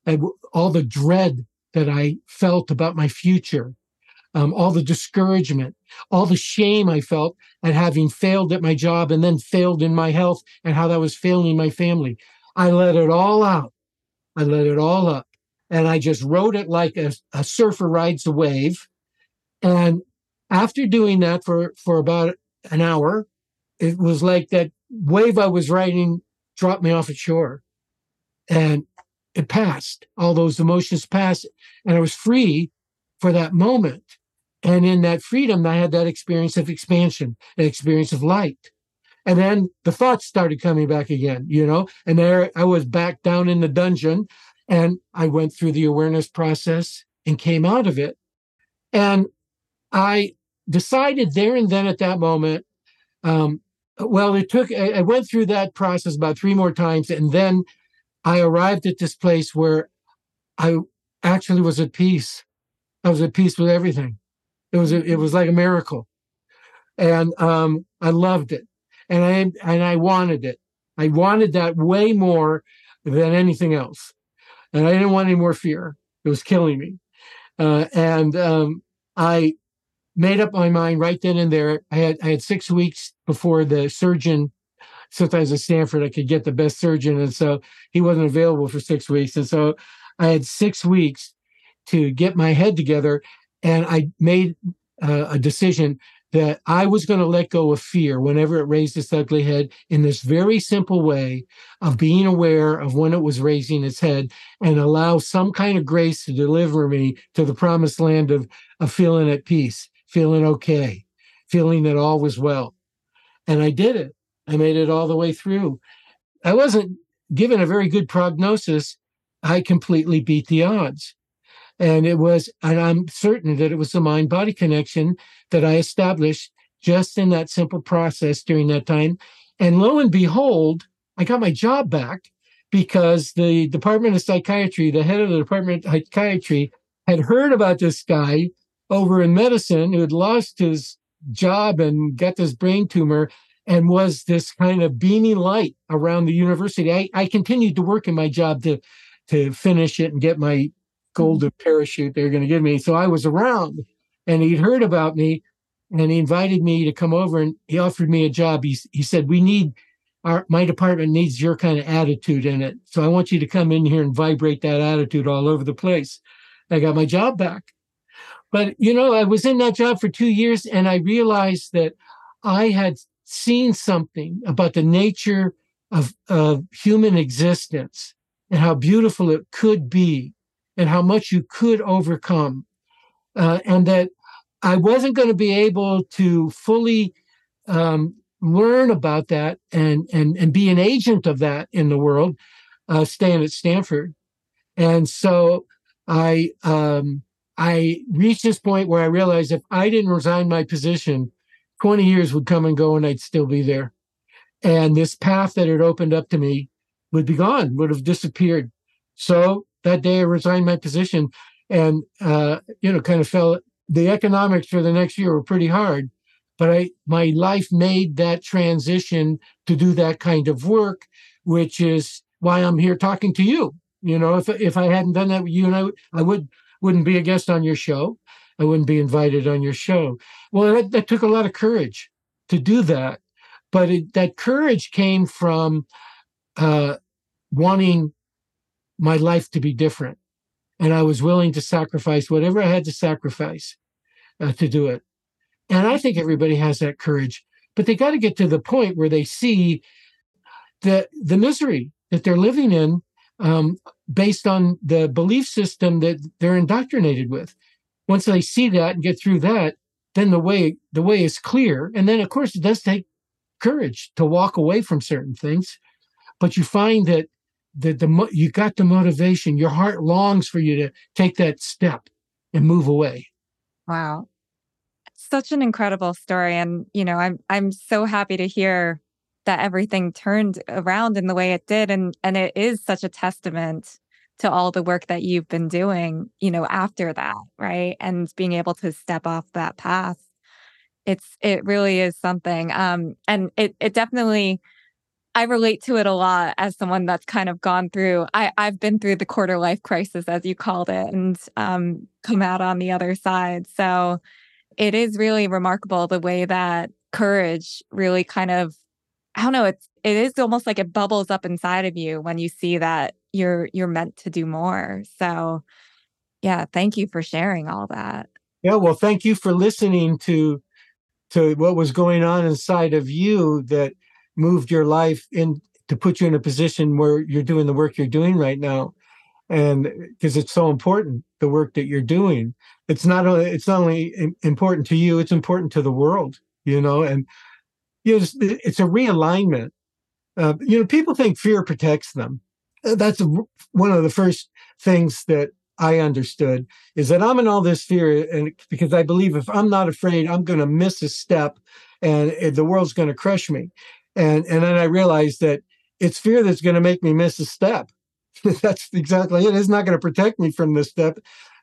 and all the dread that I felt about my future, um, all the discouragement, all the shame I felt at having failed at my job and then failed in my health and how that was failing my family. I let it all out. I let it all up. And I just rode it like a, a surfer rides a wave. And after doing that for, for about an hour, it was like that wave I was riding dropped me off at shore. And it passed. All those emotions passed. And I was free for that moment. And in that freedom, I had that experience of expansion, an experience of light. And then the thoughts started coming back again, you know, and there I was back down in the dungeon and I went through the awareness process and came out of it. And I decided there and then at that moment, um, well, it took, I, I went through that process about three more times. And then I arrived at this place where I actually was at peace. I was at peace with everything. It was, it was like a miracle. And um, I loved it. And I, and I wanted it. I wanted that way more than anything else. And I didn't want any more fear. It was killing me. Uh, and um, I made up my mind right then and there. I had I had six weeks before the surgeon. Sometimes at Stanford, I could get the best surgeon, and so he wasn't available for six weeks. And so I had six weeks to get my head together, and I made uh, a decision that I was going to let go of fear whenever it raised its ugly head in this very simple way of being aware of when it was raising its head and allow some kind of grace to deliver me to the promised land of, of feeling at peace, feeling okay, feeling that all was well. And I did it. I made it all the way through. I wasn't given a very good prognosis. I completely beat the odds. And it was, and I'm certain that it was the mind body connection that I established just in that simple process during that time. And lo and behold, I got my job back because the Department of Psychiatry, the head of the Department of Psychiatry, had heard about this guy over in medicine who had lost his job and got this brain tumor and was this kind of beaming light around the university. I, I continued to work in my job to to finish it and get my golden mm-hmm. parachute they're going to give me. So I was around and he'd heard about me and he invited me to come over and he offered me a job. He, he said, we need our, my department needs your kind of attitude in it. So I want you to come in here and vibrate that attitude all over the place. I got my job back. But, you know, I was in that job for two years and I realized that I had seen something about the nature of, of human existence and how beautiful it could be and how much you could overcome. Uh, and that I wasn't going to be able to fully um, learn about that and, and, and be an agent of that in the world, uh, staying at Stanford. And so I, um, I reached this point where I realized if I didn't resign my position, 20 years would come and go and I'd still be there. And this path that had opened up to me would be gone, would have disappeared. So that day I resigned my position and, uh, you know, kind of felt the economics for the next year were pretty hard. But I, my life made that transition to do that kind of work, which is why I'm here talking to you. You know, if if I hadn't done that with you and I, I would wouldn't be a guest on your show. I wouldn't be invited on your show. Well, that, that took a lot of courage to do that, but it, that courage came from uh, wanting my life to be different. And I was willing to sacrifice whatever I had to sacrifice uh, to do it. And I think everybody has that courage, but they got to get to the point where they see the the misery that they're living in um, based on the belief system that they're indoctrinated with. Once they see that and get through that, then the way the way is clear. And then, of course, it does take courage to walk away from certain things, but you find that the, the you got the motivation. Your heart longs for you to take that step and move away. Wow. Such an incredible story and you know i'm i'm so happy to hear that everything turned around in the way it did and and it is such a testament to all the work that you've been doing you know after that right? And being able to step off that path. It's it really is something um and it it definitely I relate to it a lot as someone that's kind of gone through. I, I've been through the quarter life crisis, as you called it, and um, come out on the other side. So it is really remarkable the way that courage really kind of, I don't know, it's it is almost like it bubbles up inside of you when you see that you're you're meant to do more. So yeah, thank you for sharing all that. Yeah, well, thank you for listening to to what was going on inside of you that moved your life in to put you in a position where you're doing the work you're doing right now. And because it's so important the work that you're doing. It's not only it's not only important to you it's important to the world you know and you know, it's, a realignment. Uh, you know people think fear protects them. Uh, that's one of the first things that i understood is that i'm in all this fear and because i believe if i'm not afraid i'm going to miss a step and the world's going to crush me and and then i realized that it's fear that's going to make me miss a step that's exactly it. It's not going to protect me from this step.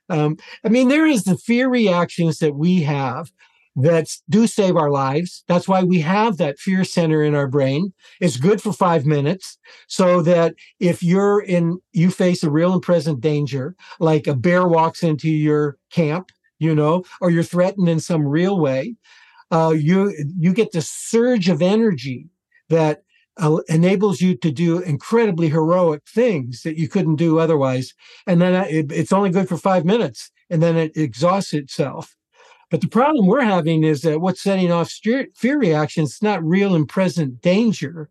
Um, I mean, there is the fear reactions that we have that do save our lives. That's why we have that fear center in our brain. It's good for five minutes so that if you're in, you face a real and present danger, like a bear walks into your camp, you know, or you're threatened in some real way, uh, you you get the surge of energy that uh, enables you to do incredibly heroic things that you couldn't do otherwise. And then uh, it, it's only good for five minutes and then it exhausts itself. But the problem we're having is that what's setting off fear reactions is not real and present danger.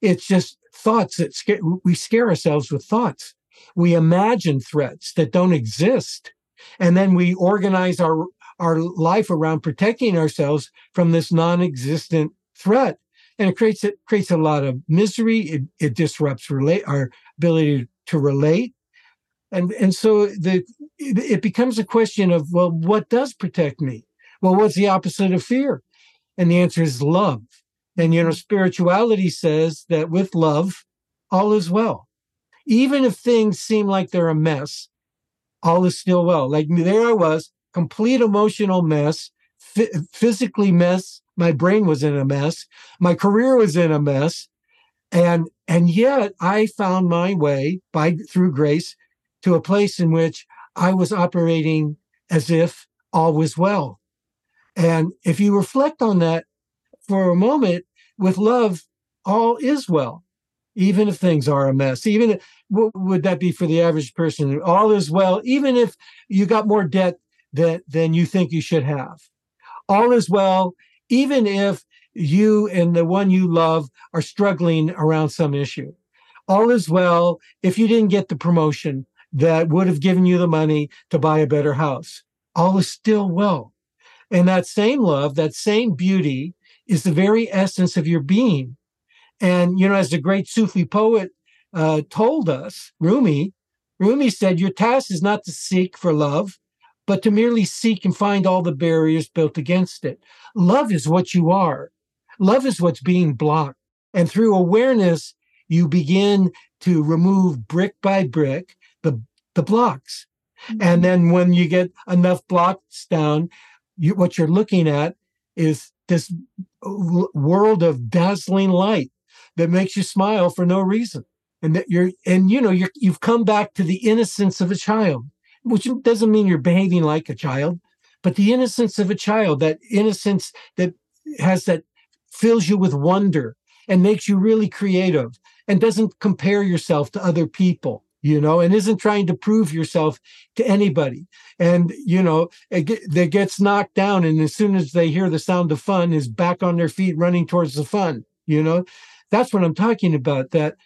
It's just thoughts that scare, we scare ourselves with thoughts. We imagine threats that don't exist. And then we organize our, our life around protecting ourselves from this non existent threat and it creates it creates a lot of misery. It, it disrupts relate our ability to relate, and and so the it, becomes a question of well, what does protect me? Well, what's the opposite of fear? And the answer is love. And you know, spirituality says that with love, all is well. Even if things seem like they're a mess, all is still well. Like there I was, complete emotional mess, physically mess, my brain was in a mess my career was in a mess and and yet i found my way by through grace to a place in which i was operating as if all was well. And if you reflect on that for a moment with love all is well even if things are a mess. Even if, what would that be for the average person? All is well even if you got more debt that than you think you should have. All is well even if you and the one you love are struggling around some issue. All is well if you didn't get the promotion that would have given you the money to buy a better house. All is still well. And that same love, that same beauty is the very essence of your being. And, you know, as the great Sufi poet uh, told us, Rumi, Rumi said, Your task is not to seek for love, but to merely seek and find all the barriers built against it. Love is what you are. Love is what's being blocked. And through awareness, you begin to remove brick by brick the, the blocks. Mm-hmm. And then when you get enough blocks down, you, what you're looking at is this world of dazzling light that makes you smile for no reason. And that you're, and you know, you're, you've come back to the innocence of a child which doesn't mean you're behaving like a child, but the innocence of a child, that innocence that has that fills you with wonder and makes you really creative and doesn't compare yourself to other people you know, and isn't trying to prove yourself to anybody. And, you know, that gets knocked down. And as soon as they hear the sound of fun, is back on their feet running towards the fun, you know, that's what I'm talking about. That,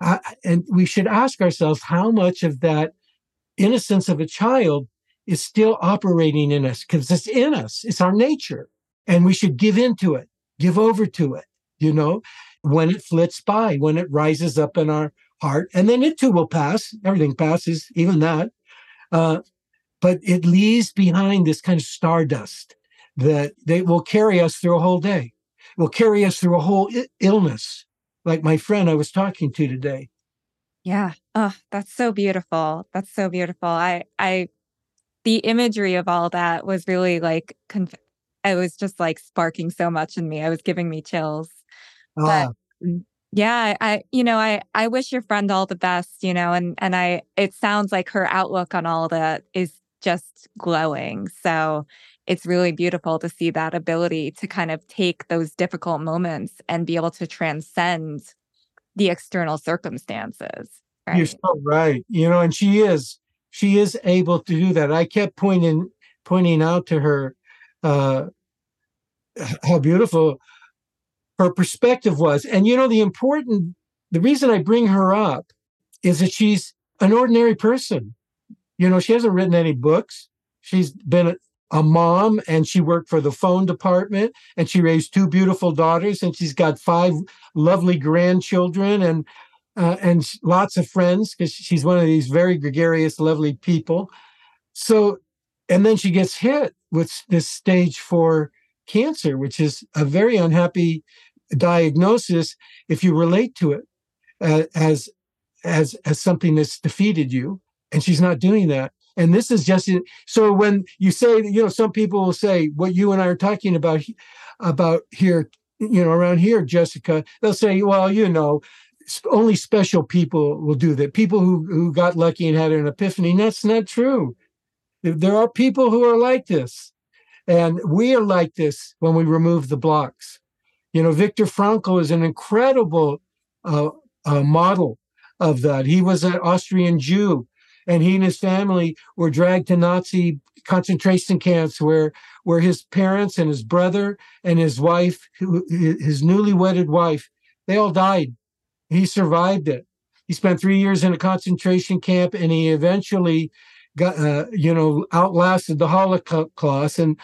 uh, and we should ask ourselves how much of that innocence of a child is still operating in us because it's in us. It's our nature. And we should give into it, give over to it, you know, when it flits by, when it rises up in our heart. And then it too will pass. Everything passes, even that. Uh, but it leaves behind this kind of stardust that they will carry us through a whole day, will carry us through a whole I- illness, like my friend I was talking to today. Yeah. Oh, that's so beautiful. That's so beautiful. I, I, the imagery of all that was really like, conf- it was just like sparking so much in me. I was giving me chills. But ah. yeah, I, you know, I, I wish your friend all the best, you know, and, and I, it sounds like her outlook on all that is just glowing. So it's really beautiful to see that ability to kind of take those difficult moments and be able to transcend the external circumstances. Right? You're so right. You know, and she is she is able to do that. I kept pointing pointing out to her uh, how beautiful her perspective was. And you know, the important the reason I bring her up is that she's an ordinary person. You know, she hasn't written any books. She's been a, mom and she worked for the phone department and she raised two beautiful daughters and she's got five lovely grandchildren and uh, and lots of friends because she's one of these very gregarious, lovely people. So, and then she gets hit with this stage four cancer, which is a very unhappy diagnosis if you relate to it uh, as as as something that's defeated you and she's not doing that and this is just so when you say you know some people will say what you and i are talking about about here you know around here jessica they'll say well you know only special people will do that. People who who got lucky and had an epiphany. And that's not true. There are people who are like this. And we are like this when we remove the blocks. You know viktor frankl is an incredible uh, uh, model of that. He was an Austrian Jew, and he and his family were dragged to Nazi concentration camps where where his parents and his brother and his wife, his newly wedded wife, they all died. He survived it. He spent three years in a concentration camp, and he eventually got, uh, you know, outlasted the Holocaust. And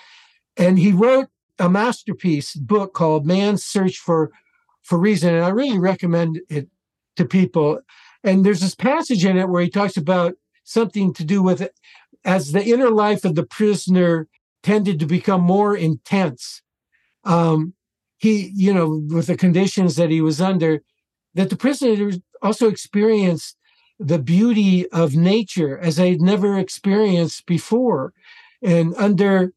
and he wrote a masterpiece book called Man's Search for for Reason. And I really recommend it to people. And there's this passage in it where he talks about something to do with it as the inner life of the prisoner tended to become more intense. Um, he, you know, with the conditions that he was under, that the prisoner also experienced the beauty of nature as they'd never experienced before. And under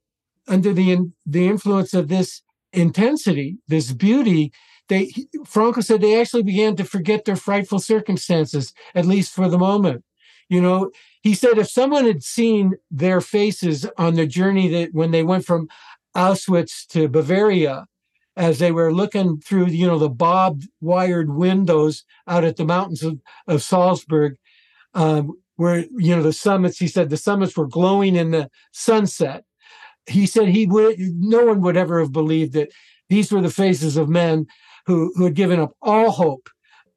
under the the influence of this intensity, this beauty, they Frankl said they actually began to forget their frightful circumstances, at least for the moment. You know, he said if someone had seen their faces on the journey that when they went from Auschwitz to Bavaria, as they were looking through, you know, the bobbed wired windows out at the mountains of, of Salzburg, um, where, you know, the summits, he said the summits were glowing in the sunset. He said he would, no one would ever have believed that these were the faces of men who, who had given up all hope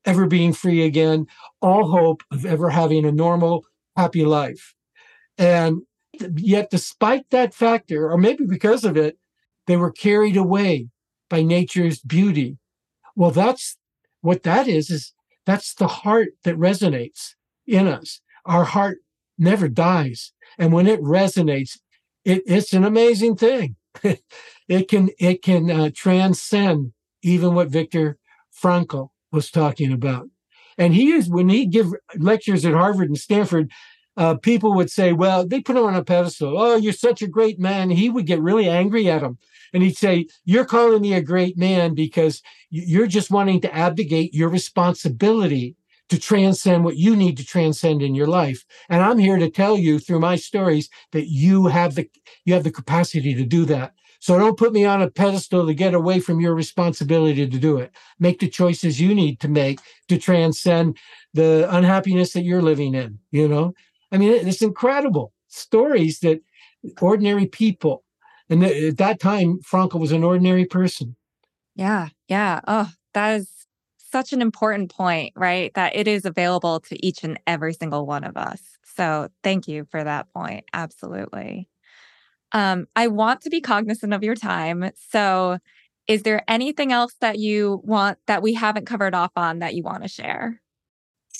ever being free again, all hope of ever having a normal, happy life. And yet, despite that factor, or maybe because of it, they were carried away by nature's beauty. Well, that's what that is, is that's the heart that resonates in us. Our heart never dies. And when it resonates, it, it's an amazing thing. it can it can uh, transcend even what Viktor Frankl was talking about. And he is when he give lectures at Harvard and Stanford, uh, people would say, "Well, they put him on a pedestal. Oh, you're such a great man." He would get really angry at him, and he'd say, "You're calling me a great man because you're just wanting to abdicate your responsibility to transcend what you need to transcend in your life. And I'm here to tell you through my stories that you have the you have the capacity to do that. So don't put me on a pedestal to get away from your responsibility to do it. Make the choices you need to make to transcend the unhappiness that you're living in. You know, I mean, it's incredible stories that ordinary people, and at that time, Frankl was an ordinary person. Yeah. Yeah. Oh, that is such an important point, right? That it is available to each and every single one of us. So thank you for that point. Absolutely. Um, I want to be cognizant of your time. So, is there anything else that you want that we haven't covered off on that you want to share?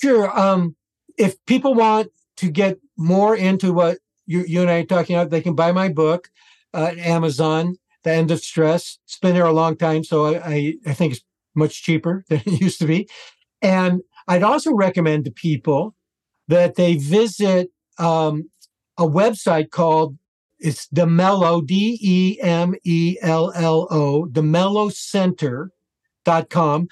Sure. Um, if people want to get more into what you, you and I are talking about, they can buy my book uh, at Amazon, The End of Stress. It's been there a long time, so I, I, I think it's much cheaper than it used to be. And I'd also recommend to people that they visit um, a website called it's DeMello, D E M E L L O, DeMelloCenter.com.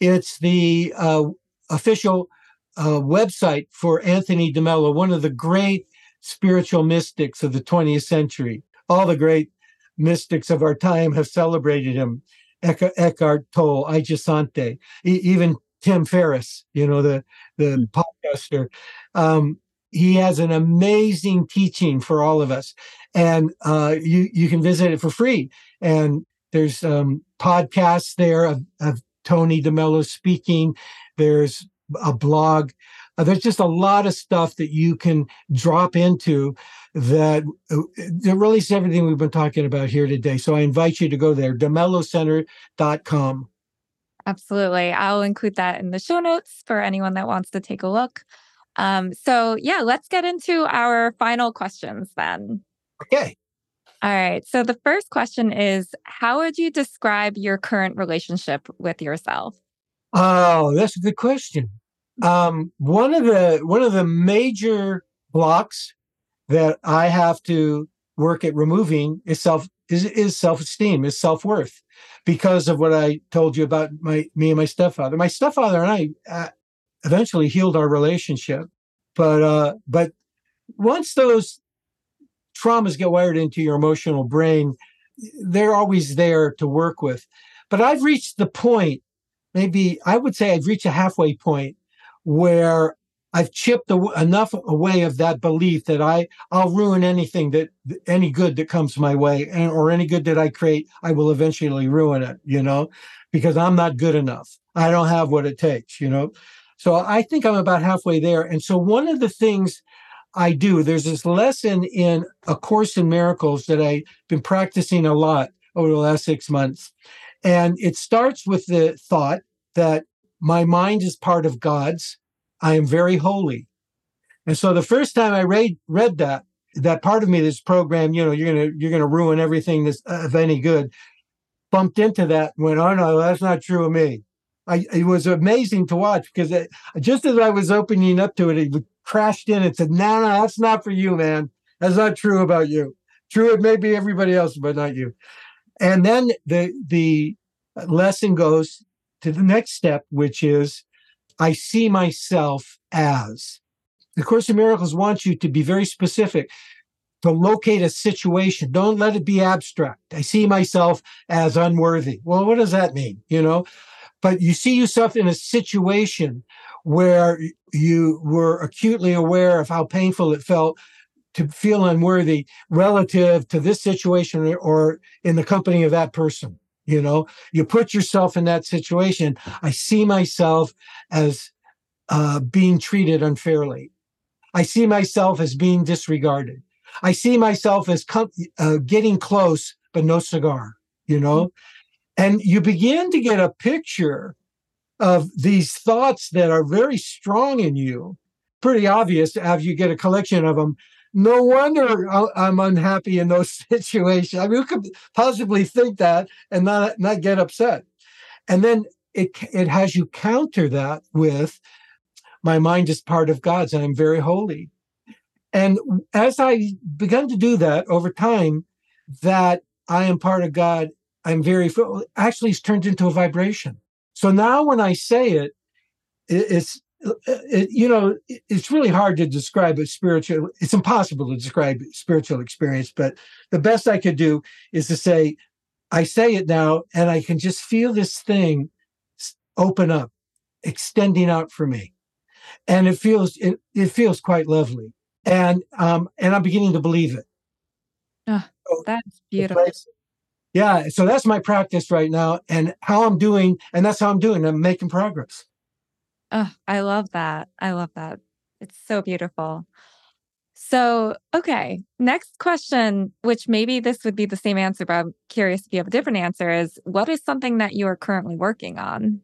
It's the uh, official uh, website for Anthony de Mello, one of the great spiritual mystics of the 20th century. All the great mystics of our time have celebrated him. Eckhart Tolle, Adyashanti, e- even Tim Ferriss, you know, the, the mm. podcaster. Um, he has an amazing teaching for all of us and uh, you you can visit it for free and there's um, podcasts there of, of Tony de Mello speaking. There's a blog. Uh, there's just a lot of stuff that you can drop into that, uh, that relates everything we've been talking about here today. So I invite you to go there, demellocenter.com. Absolutely. I'll include that in the show notes for anyone that wants to take a look. Um, so, yeah, let's get into our final questions then. Okay. All right. So, the first question is How would you describe your current relationship with yourself? Oh, that's a good question. Um, one of the one of the major blocks that I have to work at removing is self is, is self-esteem, is self-worth because of what I told you about my me and my stepfather. My stepfather and I uh, eventually healed our relationship, but uh, but once those traumas get wired into your emotional brain, they're always there to work with. But I've reached the point, maybe I would say I've reached a halfway point where I've chipped enough away of that belief that I I'll ruin anything that any good that comes my way and, or any good that I create I will eventually ruin it you know because I'm not good enough. I don't have what it takes you know so I think I'm about halfway there and so one of the things I do there's this lesson in a course in miracles that I've been practicing a lot over the last 6 months and it starts with the thought that my mind is part of God's I am very holy. And so the first time I read read that, that part of me this program, you know, you're gonna you're gonna ruin everything that's of any good, bumped into that and went, oh no, that's not true of me. I, it was amazing to watch because it, just as I was opening up to it, it crashed in and said, no, no, that's not for you, man. That's not true about you. True, it may be everybody else, but not you. And then the the lesson goes to the next step, which is I see myself as. The Course in Miracles wants you to be very specific, to locate a situation. Don't let it be abstract. I see myself as unworthy. Well, what does that mean? You know, but you see yourself in a situation where you were acutely aware of how painful it felt to feel unworthy relative to this situation or in the company of that person you know? You put yourself in that situation. I see myself as uh, being treated unfairly. I see myself as being disregarded. I see myself as com- uh, getting close but no cigar you know and you begin to get a picture of these thoughts that are very strong in you pretty obvious as you get a collection of them no wonder uh, I'm unhappy in those situations. I mean, who could possibly think that and not not get upset? And then it it has you counter that with my mind is part of God's and I'm very holy. And as I begun to do that over time, that I am part of God, I'm very actually it's turned into a vibration. So now when I say it, it's uh, uh, it, you know, it's really hard to describe a spiritual. It's impossible to describe spiritual experience, but the best I could do is to say, I say it now, and I can just feel this thing open up, extending out for me, and it feels it, it feels quite lovely, and um, and I'm beginning to believe it. Oh, that's beautiful. Yeah, so that's my practice right now, and how I'm doing, and that's how I'm doing. I'm making progress. Oh, I love that. I love that. It's so beautiful. So, okay, next question, which maybe this would be the same answer, but I'm curious if you have a different answer, is what is something that you are currently working on?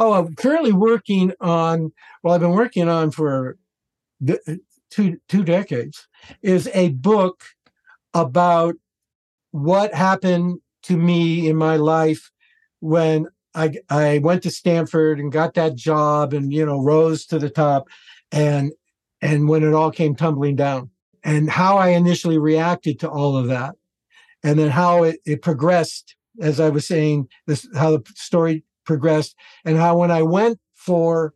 Oh, I'm currently working on, well, I've been working on for uh, two, two decades, is a book about what happened to me in my life when I I went to Stanford and got that job and you know rose to the top and and when it all came tumbling down and how I initially reacted to all of that and then how it, it progressed as I was saying this how the story progressed and how when I went for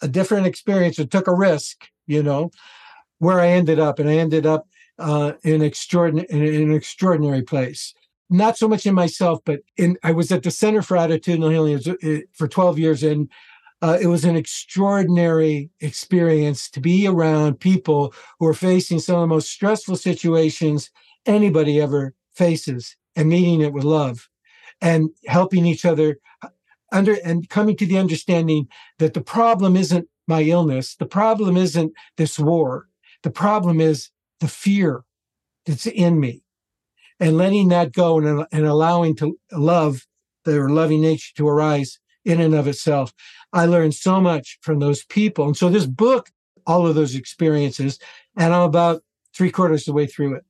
a different experience or took a risk you know where I ended up and I ended up uh, in extraordinary in an extraordinary place. Not so much in myself, but in I was at the Center for Attitudinal Healing uh, for 12 years, and uh, it was an extraordinary experience to be around people who are facing some of the most stressful situations anybody ever faces, and meeting it with love, and helping each other under and coming to the understanding that the problem isn't my illness, the problem isn't this war, the problem is the fear that's in me, and letting that go and, and allowing to love their loving nature to arise in and of itself. I learned so much from those people, and so this book, all of those experiences, and I'm about three quarters of the way through it.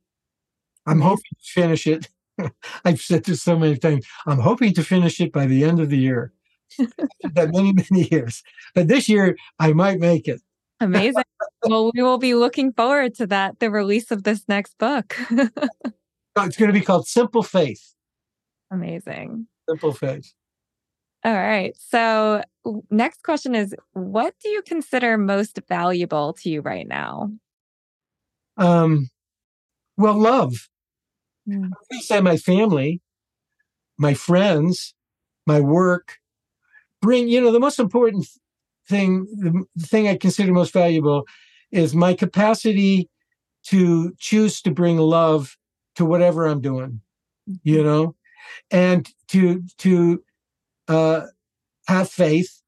I'm hoping to finish it. I've said this so many times. I'm hoping to finish it by the end of the year. that many, many years. But this year I might make it. Amazing. well, we will be looking forward to that, the release of this next book. It's going to be called Simple Faith. Amazing. Simple Faith. All right. So, next question is what do you consider most valuable to you right now? Um, well, love. Mm. I say my family, my friends, my work. Bring, you know, the most important thing, the thing I consider most valuable is my capacity to choose to bring love to whatever I'm doing, you mm-hmm. know, and to, to, uh, have faith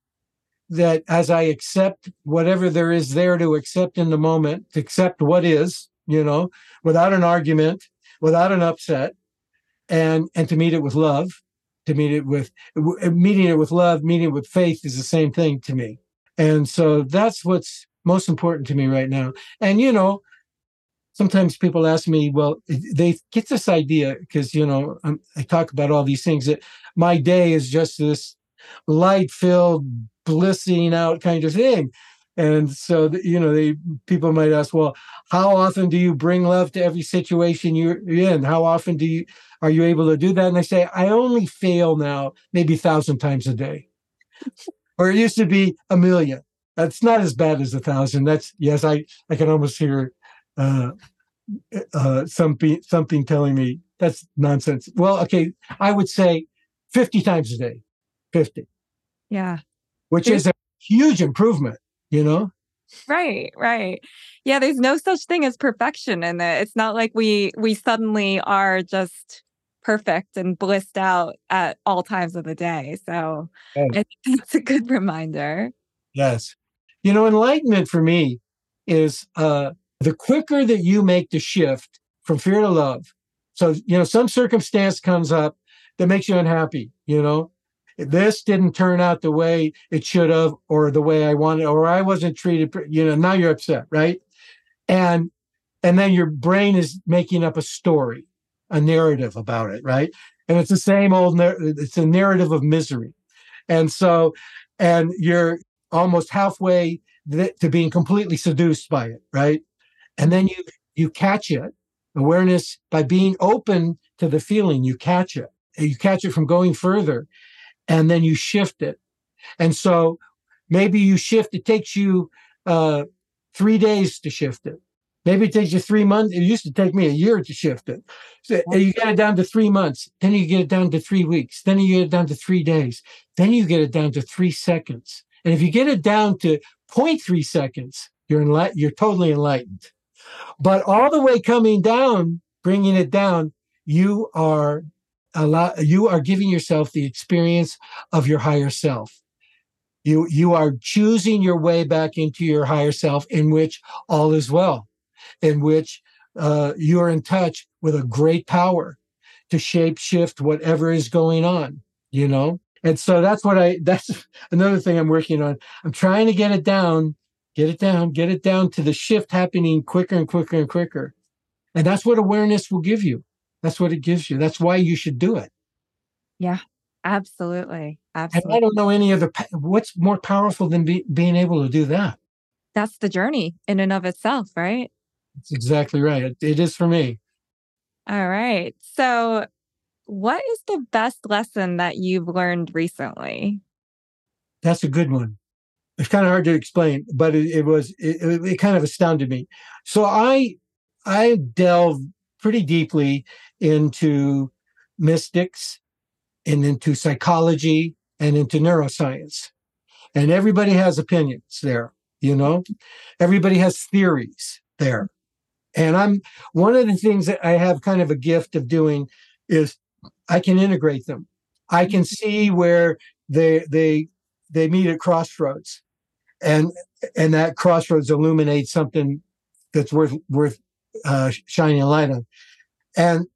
that as I accept whatever there is there to accept in the moment, to accept what is, you know, without an argument, without an upset, and and to meet it with love, to meet it with meeting it with love, meeting it with faith is the same thing to me. And so that's what's most important to me right now. And you know, sometimes people ask me, well, they get this idea because you know I'm, I talk about all these things that my day is just this light filled blissing out kind of thing and so, you know, they people might ask, well, how often do you bring love to every situation you're in? How often do you are you able to do that? And I say, I only fail now, maybe a thousand times a day, or it used to be a million. That's not as bad as a thousand. That's yes, I I can almost hear uh, uh, something something telling me that's nonsense. Well, okay, I would say fifty times a day, fifty. Yeah, which There's- is a huge improvement you know? Right, right. Yeah, there's no such thing as perfection in it. It's not like we we suddenly are just perfect and blissed out at all times of the day. So yes. it's a good reminder. Yes. You know, enlightenment for me is uh the quicker that you make the shift from fear to love. So, you know, some circumstance comes up that makes you unhappy, you know, this didn't turn out the way it should have or the way i wanted or i wasn't treated you know now you're upset right and and then your brain is making up a story a narrative about it right and it's the same old it's a narrative of misery and so and you're almost halfway to being completely seduced by it right and then you you catch it awareness by being open to the feeling you catch it you catch it from going further and then you shift it. And so maybe you shift, it takes you uh, three days to shift it. Maybe it takes you three months. It used to take me a year to shift it. So you get it down to three months. Then you get it down to three weeks. Then you get it down to three days. Then you get it down to three seconds. And if you get it down to 0.3 seconds, you're you're totally enlightened. But all the way coming down, bringing it down, you are allow you are giving yourself the experience of your higher self you you are choosing your way back into your higher self in which all is well in which uh, you are in touch with a great power to shape shift whatever is going on you know and so that's what i that's another thing i'm working on i'm trying to get it down get it down get it down to the shift happening quicker and quicker and quicker and that's what awareness will give you that's what it gives you. That's why you should do it. Yeah, absolutely. Absolutely. And I don't know any other, what's more powerful than be, being able to do that? That's the journey in and of itself, right? That's exactly right. it, it is for me. All right. So, what is the best lesson that you've learned recently? That's a good one. It's kind of hard to explain, but it, it was it, it, kind of astounded me. So I I delved pretty deeply into mystics and into psychology and into neuroscience. And everybody has opinions there, you know, everybody has theories there. And I'm one of the things that I have kind of a gift of doing is I can integrate them. I can see where they they they meet at crossroads, and and that crossroads illuminates something that's worth worth uh, shining a light on. And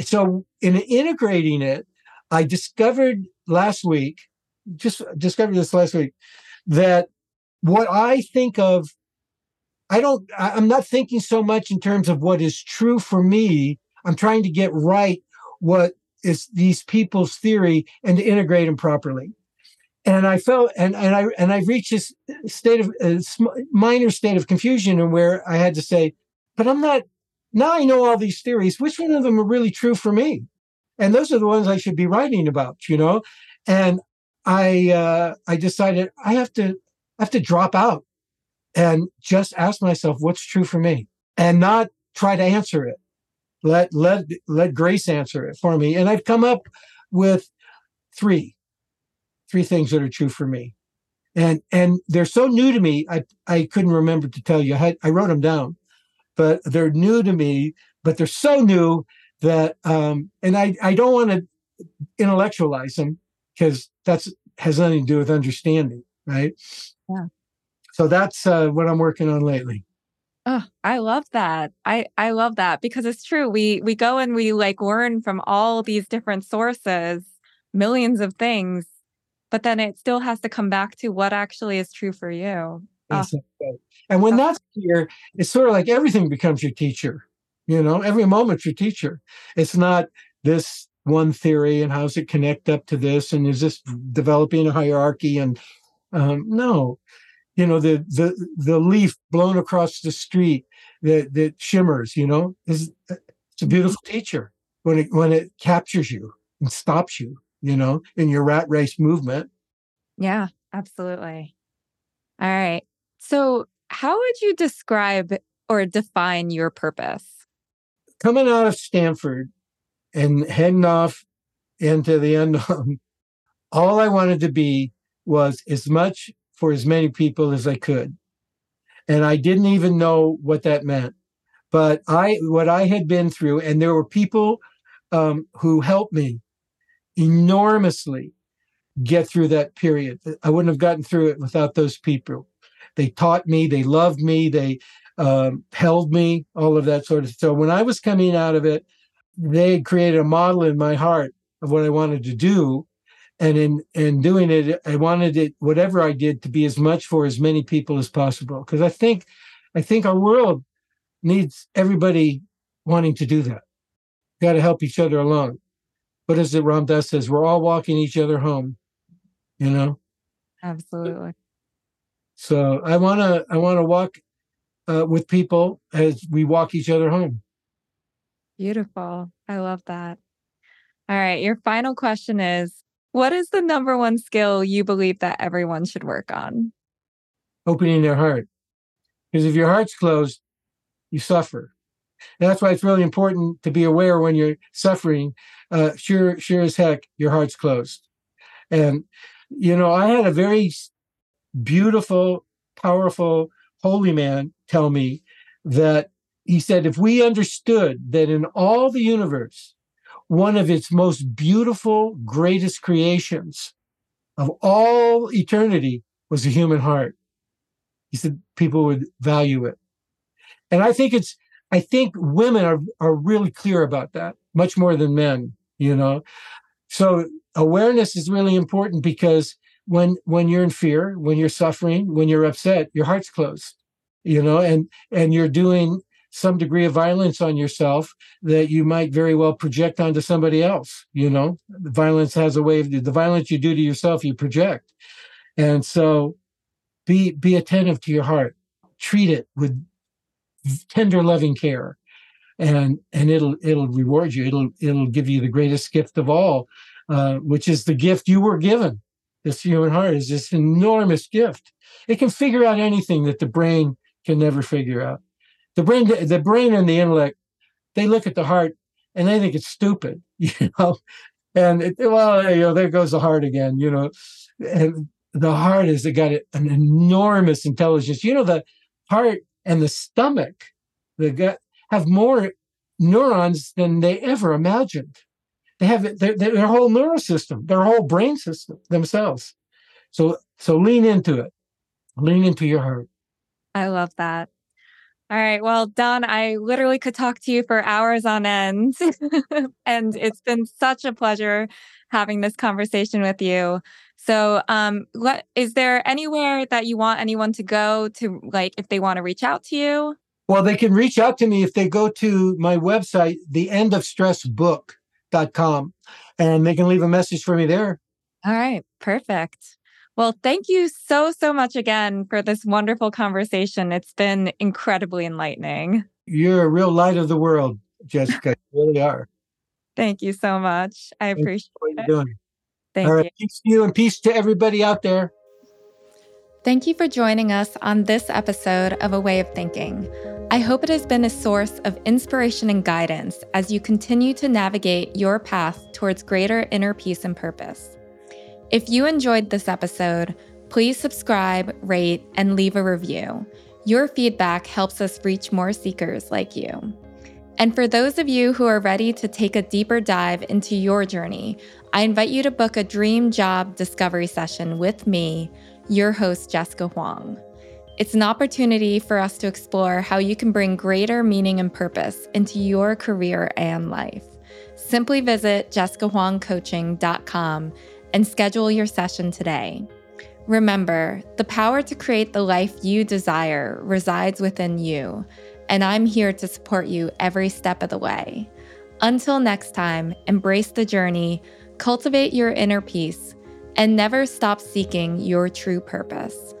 so, in integrating it, I discovered last week, just discovered this last week, that what I think of, I don't, I'm not thinking so much in terms of what is true for me. I'm trying to get right what is these people's theory and to integrate them properly. And I felt, and, and I, and I've reached this state of uh, minor state of confusion and where I had to say, but I'm not, now I know all these theories. Which one of them are really true for me? And those are the ones I should be writing about, you know? And I, uh, I decided I have to, I have to drop out and just ask myself what's true for me? And not try to answer it. Let let let grace answer it for me. And i've come up with three three things that are true for me. And and they're so new to me i i couldn't remember to tell you. I, I wrote them down but they're new to me but they're so new that um and i i don't want to intellectualize them because that's has nothing to do with understanding right? Yeah so that's uh, what i'm working on lately Oh, I love that. I I love that because it's true. We we go and we like learn from all these different sources, millions of things, but then it still has to come back to what actually is true for you. Oh. And when that's clear, it's sort of like everything becomes your teacher. You know, every moment's your teacher. It's not this one theory and how's it connect up to this and is this developing a hierarchy and um, no you know the the the leaf blown across the street that that shimmers you know is it's a beautiful teacher when it when it captures you and stops you you know in your rat race movement. Yeah absolutely. All right. So how would you describe or define your purpose? Coming out of stanford and heading off into the unknown all i wanted to be was as much for as many people as I could. And I didn't even know what that meant. But I, what I had been through, and there were people um, who helped me enormously get through that period. I wouldn't have gotten through it without those people. They taught me, they loved me, they um, held me, all of that sort of. So when I was coming out of it, they created a model in my heart of what I wanted to do, and in in doing it i wanted it whatever i did to be as much for as many people as possible. Because i think i think our world needs everybody wanting to do that. Got to help each other along. What is it ram dass says we're all walking each other home you know? Absolutely. So i want to i want to walk uh, with people as we walk each other home. Beautiful. I love that. All right your final question is what is the number one skill you believe that everyone should work on? Opening their heart. Because if your heart's closed, you suffer. And that's why it's really important to be aware when you're suffering. Uh, sure, sure as heck, your heart's closed. And, you know, I had a very beautiful, powerful, holy man tell me that he said, if we understood that in all the universe, one of its most beautiful, greatest creations of all eternity was the human heart. He said people would value it. And I think it's, I think women are, are really clear about that, much more than men, you know. So awareness is really important because when when you're in fear, when you're suffering, when you're upset, your heart's closed, you know, and and you're doing some degree of violence on yourself that you might very well project onto somebody else. You know, violence has a way of the violence you do to yourself, you project. And so be be attentive to your heart. Treat it with tender, loving care. And and it'll it'll reward you. It'll it'll give you the greatest gift of all, uh, which is the gift you were given. This human heart is this enormous gift. It can figure out anything that the brain can never figure out the brain the brain and the intellect they look at the heart and they think it's stupid you know and it, well you know there goes the heart again you know and the heart has got an enormous intelligence you know the heart and the stomach the gut have more neurons than they ever imagined they have their, their whole neural system, their whole brain system themselves. So so lean into it. Lean into your heart. I love that. All right. Well, Don, I literally could talk to you for hours on end. and it's been such a pleasure having this conversation with you. So, um, what is there anywhere that you want anyone to go to, like, if they want to reach out to you? Well, they can reach out to me if they go to my website, theendofstressbook.com, and they can leave a message for me there. All right. Perfect. Well, thank you so, so much again for this wonderful conversation. It's been incredibly enlightening. You're a real light of the world, Jessica. You really are. Thank you so much. I appreciate what you're doing. Thank All right. you. Peace to you and peace to everybody out there. Thank you for joining us on this episode of A Way of Thinking. I hope it has been a source of inspiration and guidance as you continue to navigate your path towards greater inner peace and purpose. If you enjoyed this episode, please subscribe, rate, and leave a review. Your feedback helps us reach more seekers like you. And for those of you who are ready to take a deeper dive into your journey, I invite you to book a dream job discovery session with me, your host, Jessica Hwang. It's an opportunity for us to explore how you can bring greater meaning and purpose into your career and life. Simply visit jessicahwangcoaching.com and schedule your session today. Remember, the power to create the life you desire resides within you and I'm here to support you every step of the way. Until next time, embrace the journey, cultivate your inner peace, and never stop seeking your true purpose.